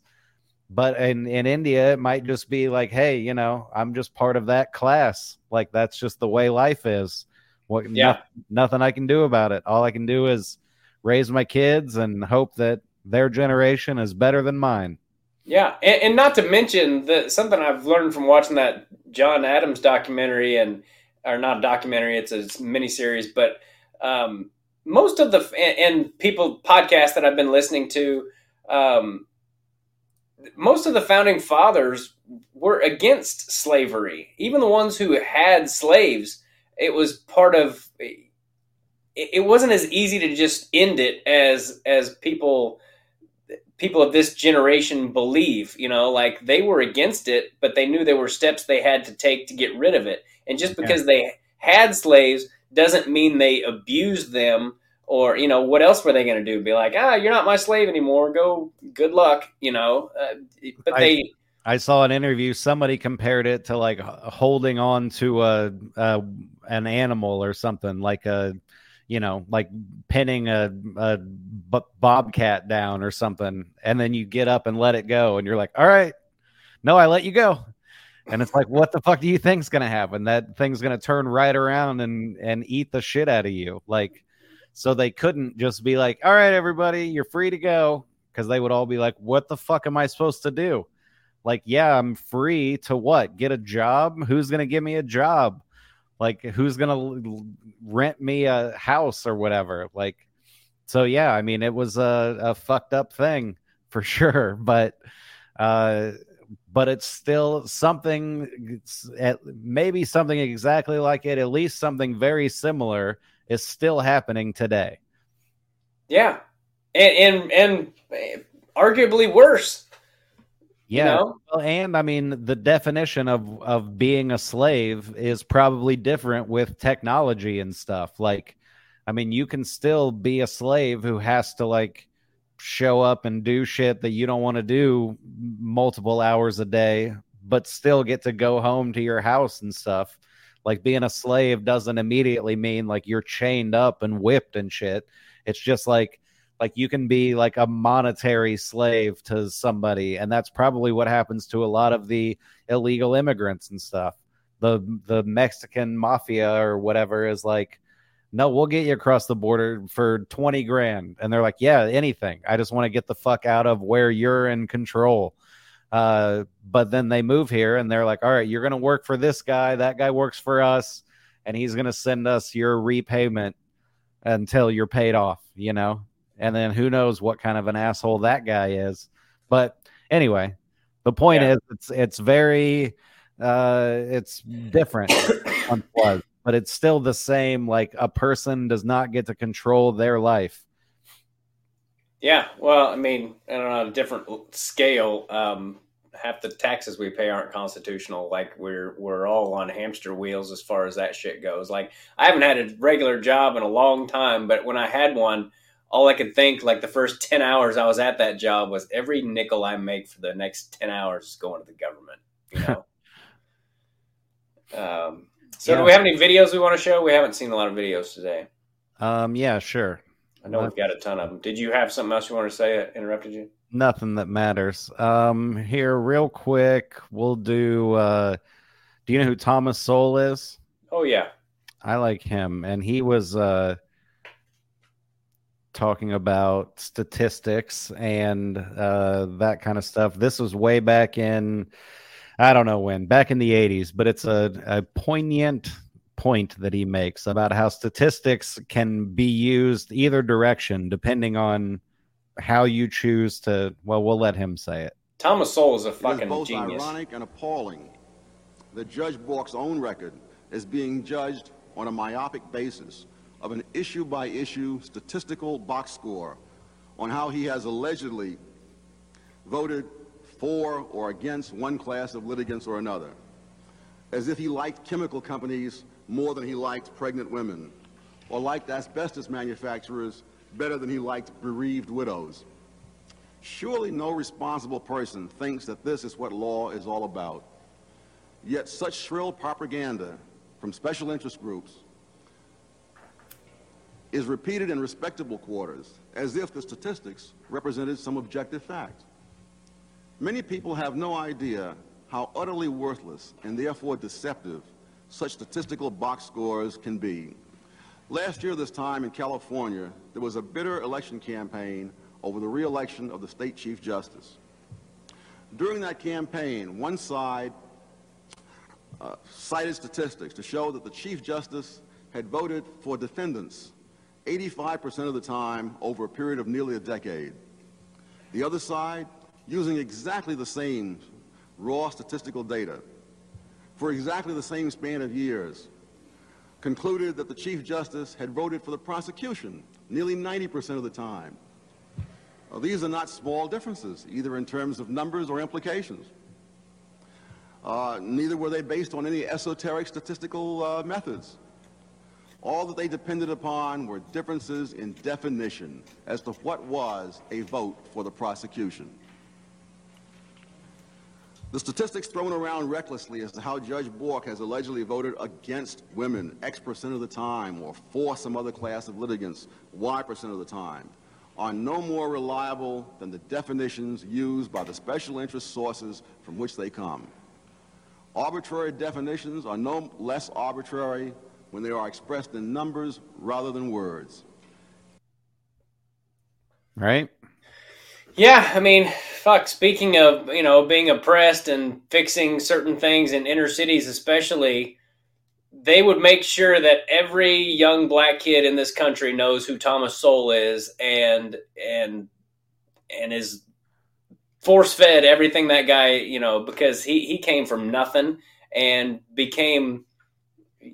But in in India it might just be like hey, you know, I'm just part of that class. Like that's just the way life is. What Yeah. no- nothing I can do about it. All I can do is raise my kids and hope that their generation is better than mine. Yeah, and, and not to mention that something I've learned from watching that John Adams documentary and or not a documentary, it's a miniseries, but um, most of the and, and people podcasts that I've been listening to, um, most of the founding fathers were against slavery. Even the ones who had slaves, it was part of. It, it wasn't as easy to just end it as as people people of this generation believe you know like they were against it but they knew there were steps they had to take to get rid of it and just because they had slaves doesn't mean they abused them or you know what else were they going to do be like ah you're not my slave anymore go good luck you know uh, but they I saw an interview. Somebody compared it to like holding on to a, a an animal or something. Like a, you know, like pinning a, a bobcat down or something, and then you get up and let it go, and you're like, all right, no, I let you go. And it's like, what the fuck do you think's gonna happen? That thing's gonna turn right around and and eat the shit out of you. Like, so they couldn't just be like, all right, everybody, you're free to go, because they would all be like, what the fuck am I supposed to do? Like, yeah, I'm free to what? Get a job? Who's gonna give me a job? Like, who's gonna l- rent me a house or whatever? Like, so yeah, I mean, it was a, a fucked up thing for *laughs* sure, but uh but it's still something maybe something exactly like it at least something very similar is still happening today. Yeah, and and and arguably worse. yeah. know? well, and i mean the definition of of being a slave is probably different with technology and stuff. Like i mean you can still be a slave who has to like show up and do shit that you don't want to do multiple hours a day but still get to go home to your house and stuff like being a slave doesn't immediately mean like you're chained up and whipped and shit. It's just like like you can be like a monetary slave to somebody and that's probably what happens to a lot of the illegal immigrants and stuff. The the mexican mafia or whatever is like no we'll get you across the border for 20 grand. And they're like yeah anything. I just want to get the fuck out of where you're in control uh, but then they move here and they're like all right you're going to work for this guy. That guy works for us and he's going to send us your repayment until you're paid off you know? And then who knows what kind of an asshole that guy is. But anyway the point Yeah. is it's it's very uh it's different *coughs* but it's still the same like a person does not get to control their life. Yeah, well, I mean, and on a different scale, um, half the taxes we pay aren't constitutional. Like we're we're all on hamster wheels as far as that shit goes. Like I haven't had a regular job in a long time, but when I had one, all I could think like the first ten hours I was at that job was every nickel I make for the next ten hours is going to the government. You know. *laughs* um, so, do we have any videos we want to show? We haven't seen a lot of videos today. um yeah sure I know we've got a ton of them. Did you have something else you want to say? that interrupted you. Nothing that matters um here real quick we'll do uh do you know who thomas Sowell is Oh yeah. I like him, and he was uh, talking about statistics and uh, that kind of stuff. This was way back in, I don't know when, back in the 80s, but it's a, a poignant point that he makes about how statistics can be used either direction depending on how you choose to. Well, we'll let him say it. Thomas Sowell is a It is fucking both genius. ironic and appalling that Judge Bork's own record is being judged on a myopic basis of an issue by issue statistical box score on how he has allegedly voted for or against one class of litigants or another, as if he liked chemical companies more than he liked pregnant women, or liked asbestos manufacturers better than he liked bereaved widows. Surely no responsible person thinks that this is what law is all about. Yet such shrill propaganda from special interest groups is repeated in respectable quarters as if the statistics represented some objective fact. Many people have no idea how utterly worthless and therefore deceptive such statistical box scores can be. Last year, this time in California, there was a bitter election campaign over the re-election of the state chief justice. During that campaign, one side uh, cited statistics to show that the chief justice had voted for defendants 85% of the time over a period of nearly a decade. The other side, using exactly the same raw statistical data for exactly the same span of years, concluded that the Chief Justice had voted for the prosecution nearly 90% of the time. Well, these are not small differences, either in terms of numbers or implications. Uh, neither were they based on any esoteric statistical uh, methods. All that they depended upon were differences in definition as to what was a vote for the prosecution. The statistics thrown around recklessly as to how Judge Bork has allegedly voted against women X percent of the time or for some other class of litigants Y percent of the time are no more reliable than the definitions used by the special interest sources from which they come. Arbitrary definitions are no less arbitrary when they are expressed in numbers rather than words. Right? Yeah, I mean, fuck. Speaking of you know being oppressed and fixing certain things in inner cities, especially, they would make sure that every young black kid in this country knows who Thomas Sowell is, and and and is force fed everything that guy you know because he he came from nothing and became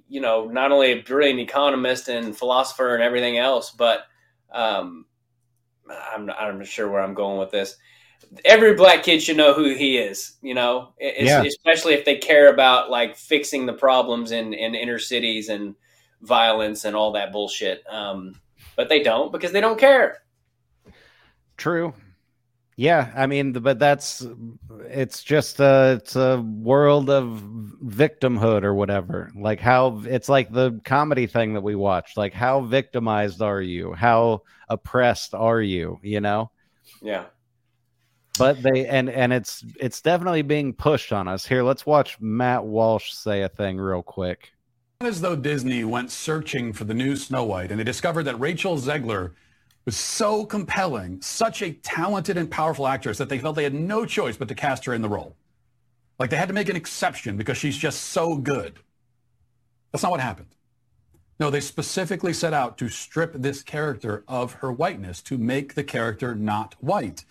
you know not only a brilliant economist and philosopher and everything else, but um, I'm I'm not sure where I'm going with this. Every black kid should know who he is, you know, Yeah. especially if they care about like fixing the problems in, in inner cities and violence and all that bullshit. Um, but they don't because they don't care. True. Yeah, I mean, but that's it's just a it's a world of victimhood or whatever. Like how it's like the comedy thing that we watched. Like how victimized are you? How oppressed are you? You know. Yeah. But they and and it's it's definitely being pushed on us. Here, let's watch Matt Walsh say a thing real quick. As though Disney went searching for the new Snow White and they discovered that Rachel Zegler was so compelling, such a talented and powerful actress that they felt they had no choice but to cast her in the role. Like they had to make an exception because she's just so good. That's not what happened. No, they specifically set out to strip this character of her whiteness, to make the character not white.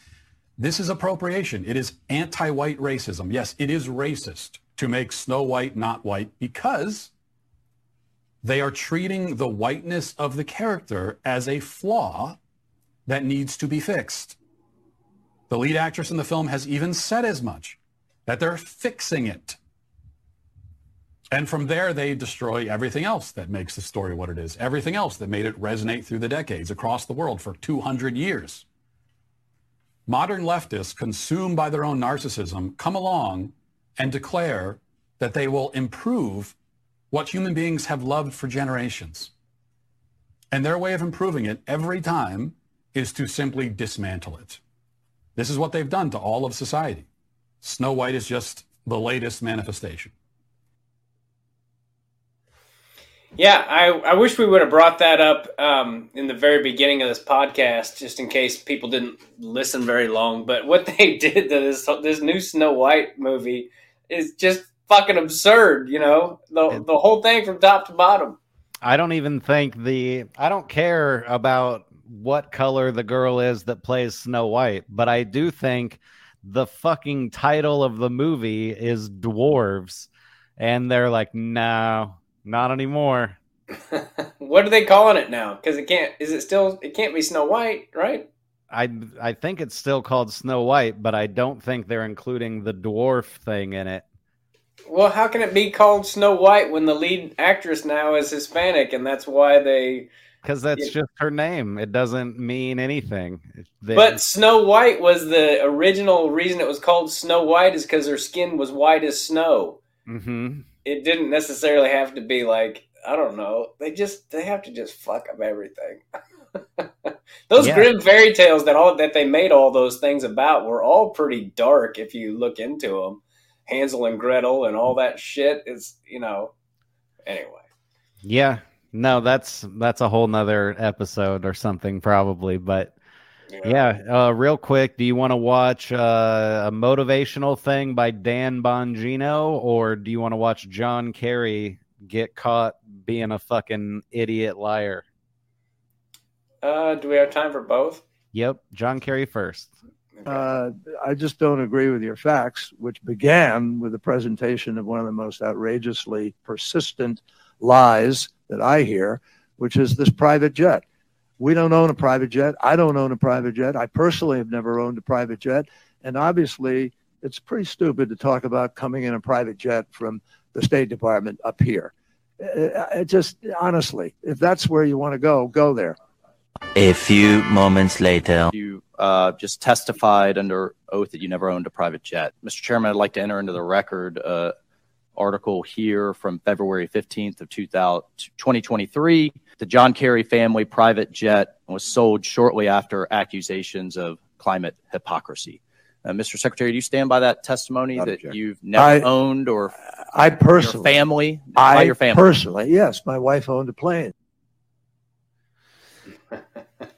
This is appropriation. It is anti-white racism. Yes, it is racist to make Snow White not white because they are treating the whiteness of the character as a flaw that needs to be fixed. The lead actress in the film has even said as much, that they're fixing it. And from there, they destroy everything else that makes the story what it is, everything else that made it resonate through the decades across the world for 200 years. Modern leftists, consumed by their own narcissism, come along and declare that they will improve what human beings have loved for generations. And their way of improving it every time is to simply dismantle it. This is what they've done to all of society. Snow White is just the latest manifestation. Yeah, I, I wish we would have brought that up um, in the very beginning of this podcast, just in case people didn't listen very long. But what *laughs* they did to this this new Snow White movie is just fucking absurd. You know, the the whole thing from top to bottom. I don't even think the I don't care about what color the girl is that plays Snow White, but I do think the fucking title of the movie is dwarves and they're like no, not anymore. *laughs* What are they calling it now? Because it can't. Is it still? It can't be Snow White, right? I I think it's still called Snow White, but I don't think they're including the dwarf thing in it. Well, how can it be called Snow White when the lead actress now is Hispanic, and that's why they? Because that's Yeah. just her name. It doesn't mean anything. They- But Snow White was the original reason it was called Snow White is because her skin was white as snow. Mhm. It didn't necessarily have to be like I don't know. They just they have to just fuck up everything. *laughs* those Yeah. Grimm fairy tales that all that they made all those things about were all pretty dark if you look into them. Hansel and Gretel and all that shit is you know. Anyway, Yeah. No, that's that's a whole nother episode or something probably. But yeah, uh, real quick, do you want to watch uh, a motivational thing by Dan Bongino, or do you want to watch John Kerry get caught being a fucking idiot liar? uh, do we have time for both? Yep, John Kerry first. Uh, I just don't agree with your facts, which began with the presentation of one of the most outrageously persistent lies that I hear, which is this private jet. We don't own a private jet. I don't own a private jet. I personally have never owned a private jet. And obviously, it's pretty stupid to talk about coming in a private jet from the State Department up here. Uh, It just, honestly, if that's where you want to go, go there. A few moments later. You uh, just testified under oath that you never owned a private jet. Mr. Chairman, I'd like to enter into the record uh, article here from February 15th of 2000, 2023. The John Kerry family private jet was sold shortly after accusations of climate hypocrisy. Uh, Mr. Secretary, do you stand by that testimony Not that object. you've never I- owned or I personally, your family? by I your family? personally, yes, my wife owned a plane. *laughs*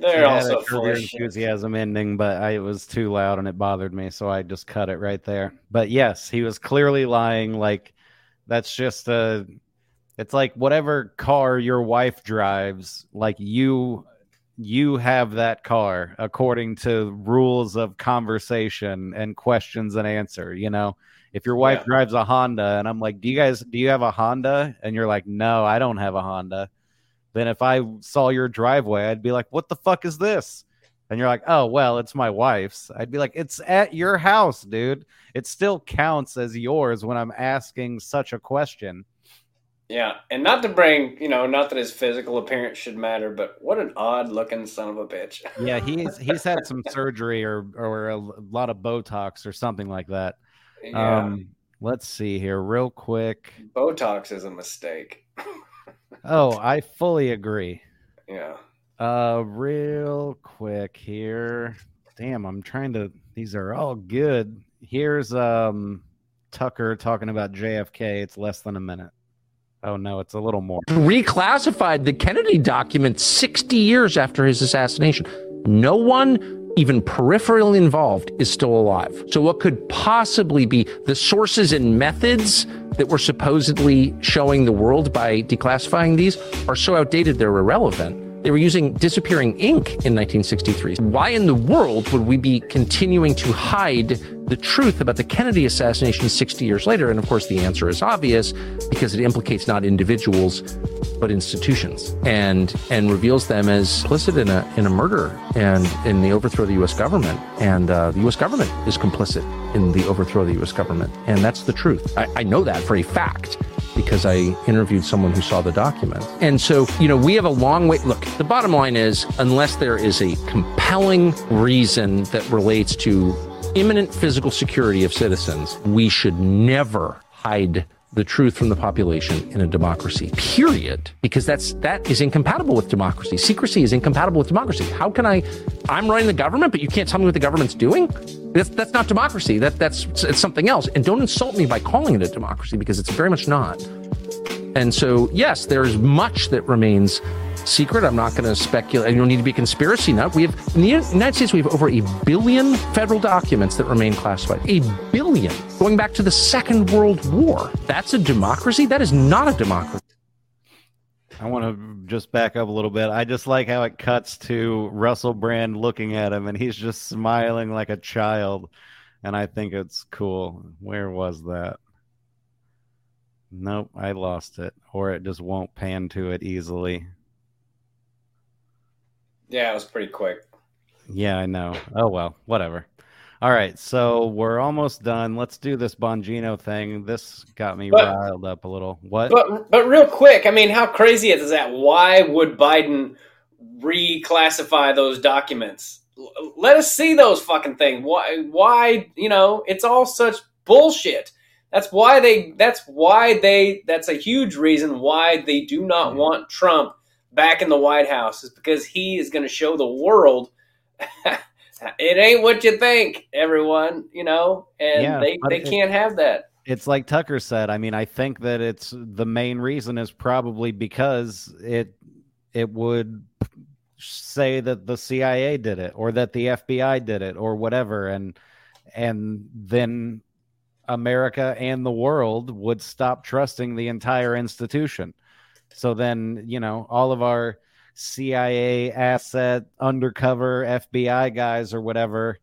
They're had also full of Your enthusiasm ending, but I, it was too loud and it bothered me, so I just cut it right there. But yes, he was clearly lying. Like that's just a. It's like whatever car your wife drives, like you, you have that car according to rules of conversation and questions and answer. You know, if your wife Yeah. drives a Honda and I'm like, "Do you guys do you have a Honda?" and you're like, "No, I don't have a Honda." Then if I saw your driveway, I'd be like, "What the fuck is this?" And you're like, "Oh, well, it's my wife's." I'd be like, "It's at your house, dude. It still counts as yours when I'm asking such a question." Yeah, and not to bring, you know, not that his physical appearance should matter, but what an odd looking son of a bitch. *laughs* Yeah, he's he's had some *laughs* surgery or or a lot of Botox or something like that. Yeah. Um, let's see here, real quick. Botox is a mistake. *laughs* Oh, I fully agree. Yeah. Uh, real quick here. Damn, I'm trying to. These are all good. Here's um Tucker talking about JFK. It's less than a minute. Oh no, it's a little more. reclassified the Kennedy documents 60 years after his assassination. No one even peripherally involved is still alive. So what could possibly be the sources and methods that were supposedly showing the world by declassifying these are so outdated they're irrelevant. They were using disappearing ink in 1963. Why in the world would we be continuing to hide the truth about the Kennedy assassination 60 years later? And of course, the answer is obvious because it implicates not individuals, but institutions and and reveals them as complicit in a in a murder and in the overthrow of the U.S. government. And uh, the U.S. government is complicit in the overthrow of the U.S. government, and that's the truth. I, I know that for a fact because I interviewed someone who saw the document. And so, you know, we have a long way. Look, the bottom line is unless there is a compelling reason that relates to imminent physical security of citizens, we should never hide the truth from the population in a democracy period because that's that is incompatible with democracy. Secrecy is incompatible with democracy. How can i i'm running the government but you can't tell me what the government's doing? That's that's not democracy. That that's it's something else. And don't insult me by calling it a democracy because it's very much not. And so yes there's much that remains secret i'm not going to speculate you don't need to be conspiracy nut we have in the united states we have over a billion federal documents that remain classified a billion going back to the second world war that's a democracy that is not a democracy I want to just back up a little bit. I just like how it cuts to Russell Brand looking at him and he's just smiling like a child. And I think it's cool. Where was that? Nope, I lost it. Or it just won't pan to it easily. Yeah, it was pretty quick. Yeah, I know. Oh, well, whatever. All right, so we're almost done. Let's do this Bongino thing. This got me But- riled up a little. What? But but real quick, I mean, how crazy is that? Why would Biden reclassify those documents? Let us see those fucking things. Why why, you know, it's all such bullshit. That's why they that's why they that's a huge reason why they do not hmm. want Trump back in the White House is because he is going to show the world *laughs* it ain't what you think, everyone, you know, and Yeah, they they can't have that. It's like Tucker said. I mean, I think that it's the main reason is probably because it it would say that the CIA did it or that the FBI did it or whatever and and then America and the world would stop trusting the entire institution. So then, you know, all of our CIA asset undercover FBI guys or whatever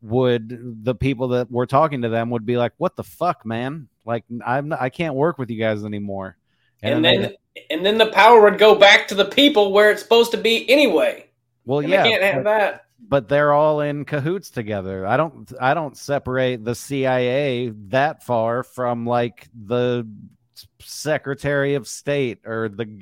would the people that were talking to them would be like, "What the fuck, man? Like, I'm not, I can't work with you guys anymore." and they- then and then the power would go back to the people where it's supposed to be anyway. well, And yeah, they can't have but, that. but they're all in cahoots together. I don't, I don't separate the CIA that far from like the Secretary of State or the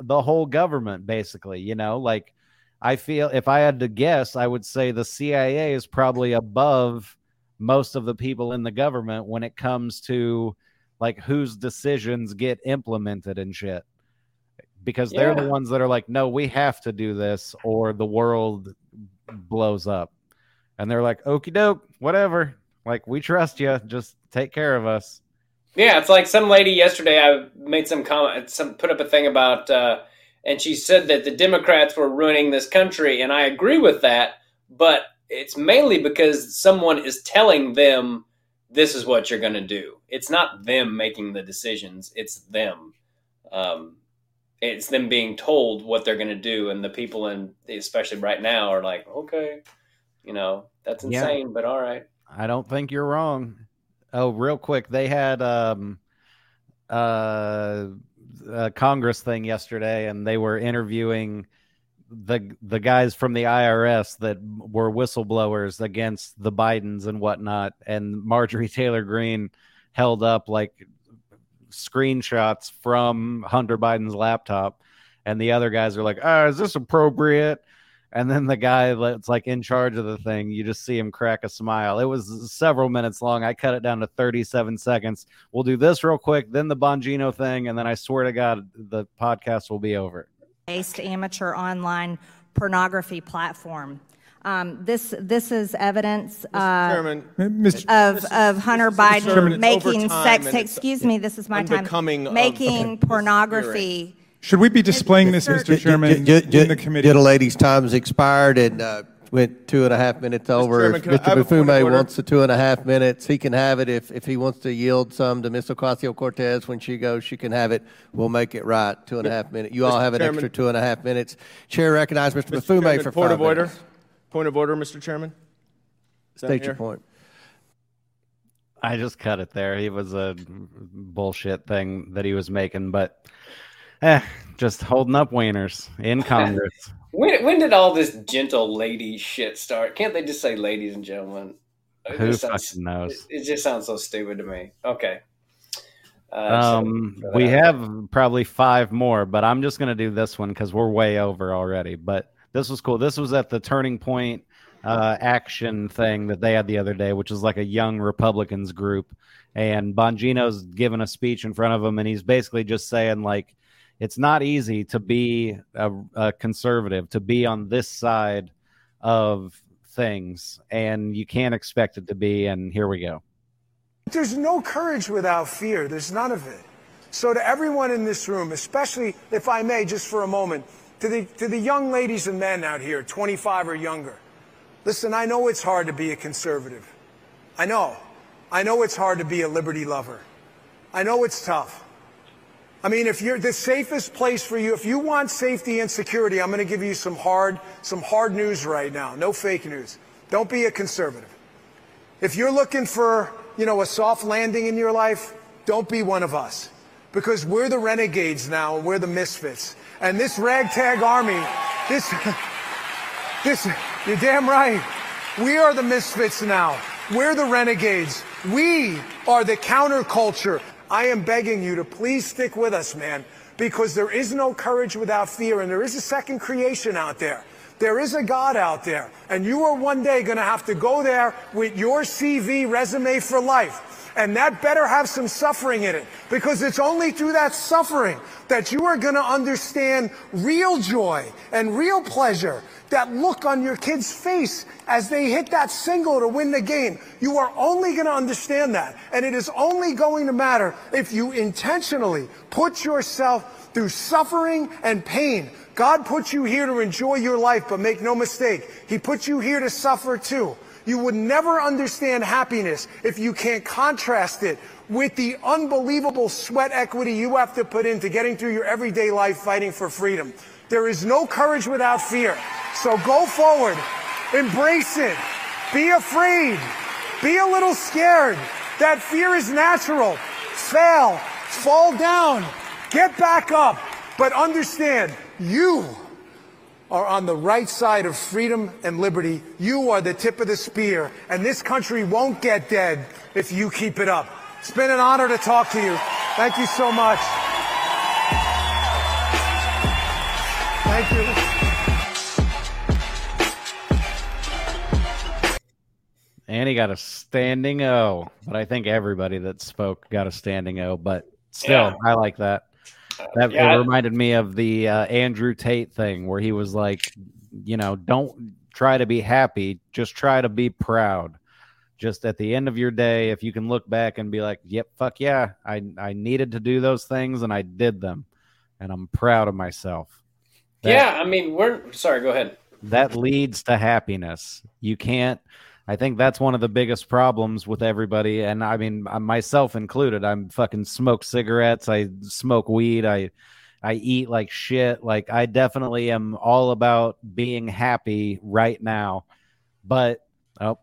the whole government, basically. You know, like I feel if I had to guess, I would say the CIA is probably above most of the people in the government when it comes to like whose decisions get implemented and shit. Because they're Yeah. the ones that are like, no, we have to do this or the world blows up. And they're like, okie doke, whatever. Like, we trust you. Just take care of us. Yeah, it's like some lady yesterday. I made some comment, some put up a thing about, uh, and she said that the Democrats were ruining this country, and I agree with that. But it's mainly because someone is telling them this is what you're going to do. It's not them making the decisions; it's them. Um, it's them being told what they're going to do, and the people in, especially right now, are like, okay, you know, that's Yeah. insane, but all right. I don't think you're wrong. Oh, real quick, they had um uh a Congress thing yesterday and they were interviewing the the guys from the IRS that were whistleblowers against the Bidens and whatnot and Marjorie *laughs* Taylor Greene held up like screenshots from Hunter Biden's laptop and the other guys are like, "Ah, is this appropriate?" And then the guy that's like in charge of the thing, you just see him crack a smile. It was several minutes long. I cut it down to 37 seconds. We'll do this real quick, then the Bongino thing, and then I swear to God, the podcast will be over. based amateur online pornography platform. Um, this this is evidence uh, Chairman, of of Hunter Biden Chairman, making sex. Excuse me, this is my time. Making this pornography. Should we be displaying this, Mr. Chairman, in the committee? Gentle lady's time's expired and uh, went two and a half minutes over. Chairman, if I- I Mr. have a point of Mfume order? wants the two and a half minutes, he can have it. If, if he wants to yield some to Ms. Ocasio-Cortez when she goes, she can have it. We'll make it right, two and a half minutes. You all Mr. have an Chairman. extra two and a half minutes. Chair recognizes Mr. Mr. Mfume Chairman, for point five of order. minutes. Point of order, Mr. Chairman. Is that State here? your point. I just cut it there. He was a bullshit thing that he was making, but eh, just holding up wieners in Congress. *laughs* When when did all this gentle lady shit start? Can't they just say ladies and gentlemen? It Who just sounds- fucking knows? It, it just sounds so stupid to me. Okay. Uh, so- Um, we have probably five more, but I'm just gonna do this one because we're way over already. But this was cool. This was at the Turning Point uh, action thing that they had the other day, which is like a young Republicans group, and Bongino's giving a speech in front of them, and he's basically just saying like, it's not easy to be a, a conservative, to be on this side of things, and you can't expect it to be. And here we go. There's no courage without fear. There's none of it. So to everyone in this room, especially if I may, just for a moment, to the to the young ladies and men out here, 25 or younger, listen. I know it's hard to be a conservative. I know. I know it's hard to be a liberty lover. I know it's tough. I mean, if you're the safest place for you, if you want safety and security, I'm going to give you some hard, some hard news right now. No fake news. Don't be a conservative. If you're looking for, you know, a soft landing in your life, don't be one of us. Because we're the renegades now, and we're the misfits. And this ragtag army, this, *laughs* this, you're damn right. We are the misfits now. We're the renegades. We are the counterculture. I am begging you to please stick with us, man, because there is no courage without fear, and there is a second creation out there. There is a God out there, and you are one day going to have to go there with your CV resume for life. And that better have some suffering in it, because it's only through that suffering that you are going to understand real joy and real pleasure. That look on your kid's face as they hit that single to win the game. You are only going to understand that. And it is only going to matter if you intentionally put yourself through suffering and pain. God put you here to enjoy your life, but make no mistake, He put you here to suffer too. You would never understand happiness if you can't contrast it with the unbelievable sweat equity you have to put into getting through your everyday life fighting for freedom. There is no courage without fear. So go forward, embrace it, be afraid, be a little scared. That fear is natural. Fail, fall down, get back up, but understand you are on the right side of freedom and liberty. You are the tip of the spear, and this country won't get dead if you keep it up. It's been an honor to talk to you. Thank you so much. Thank you. And he got a standing O, but I think everybody that spoke got a standing O. But still, yeah. I like that. That yeah, reminded me of the uh, Andrew Tate thing where he was like, you know, don't try to be happy, just try to be proud. Just at the end of your day, if you can look back and be like, "Yep, fuck yeah, I I needed to do those things and I did them, and I'm proud of myself." That- yeah, I mean, we're sorry. Go ahead. that leads to happiness. You can't. I think that's one of the biggest problems with everybody, and I mean myself included. I'm fucking smoke cigarettes. I smoke weed. I I eat like shit. Like I definitely am all about being happy right now, but oh,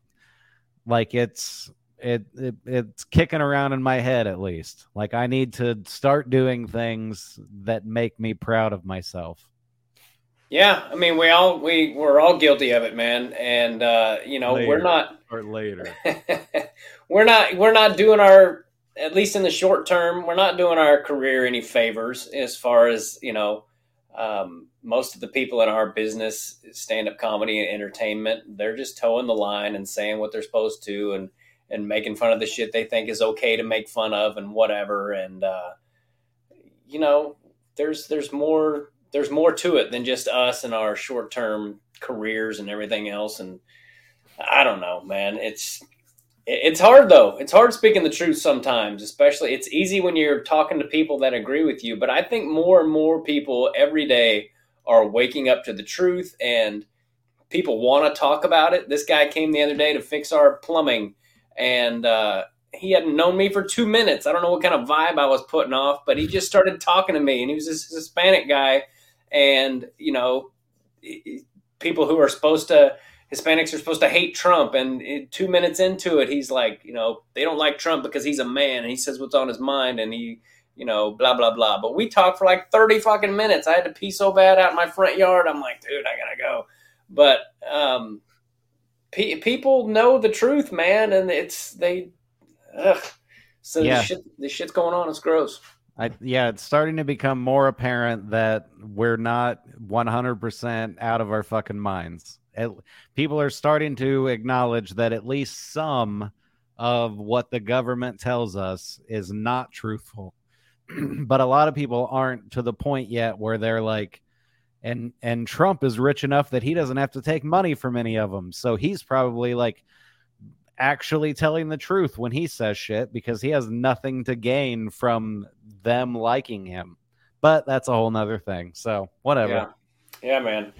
like it's it, it it's kicking around in my head at least. Like I need to start doing things that make me proud of myself. Yeah, I mean, we all we we're all guilty of it, man. And uh, you know, we're not or later. *laughs* we're not we're not doing our at least in the short term we're not doing our career any favors as far as you know um, most of the people in our business stand-up comedy and entertainment they're just toeing the line and saying what they're supposed to and and making fun of the shit they think is okay to make fun of and whatever and uh, you know there's there's more there's more to it than just us and our short-term careers and everything else and I don't know, man. It's it's hard though. It's hard speaking the truth sometimes, especially it's easy when you're talking to people that agree with you, but I think more and more people every day are waking up to the truth and people want to talk about it. This guy came the other day to fix our plumbing and uh he hadn't known me for two minutes. I don't know what kind of vibe I was putting off, but he just started talking to me, and he was this Hispanic guy, and you know, people who are supposed to Hispanics are supposed to hate Trump, and two minutes into it, he's like, you know, they don't like Trump because he's a man and he says what's on his mind, and he, you know, blah blah blah. But we talked for like thirty fucking minutes. I had to pee so bad out in my front yard. I'm like, dude, I gotta go. But um, pe- people know the truth, man, and it's they. Ugh. So Yeah. this shit, this shit's going on. It's gross. I, yeah, it's starting to become more apparent that we're not 100% out of our fucking minds. It, people are starting to acknowledge that at least some of what the government tells us is not truthful. *clears throat* but a lot of people aren't to the point yet where they're like, and and Trump is rich enough that he doesn't have to take money from any of them. So he's probably like actually telling the truth when he says shit because he has nothing to gain from them liking him. But that's a whole nother thing. So whatever. Yeah, yeah, man.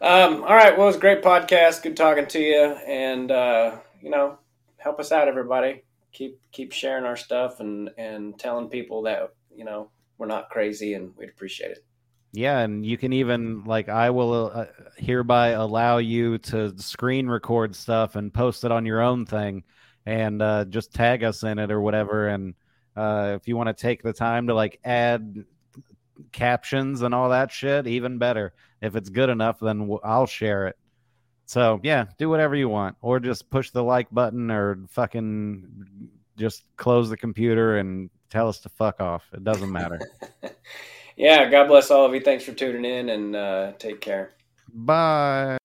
Um, all right, well, it was a great podcast. Good talking to you, and uh, you know, help us out, everybody. Keep keep sharing our stuff and and telling people that you know we're not crazy, and we'd appreciate it. Yeah, and you can even like I will uh, hereby allow you to screen record stuff and post it on your own thing, and uh, just tag us in it or whatever. And uh, if you want to take the time to like add captions and all that shit, even better. If it's good enough, then I'll share it. So yeah, do whatever you want, or just push the like button, or fucking just close the computer and tell us to fuck off. It doesn't matter. *laughs* Yeah, God bless all of you. Thanks for tuning in, and uh, take care. Bye.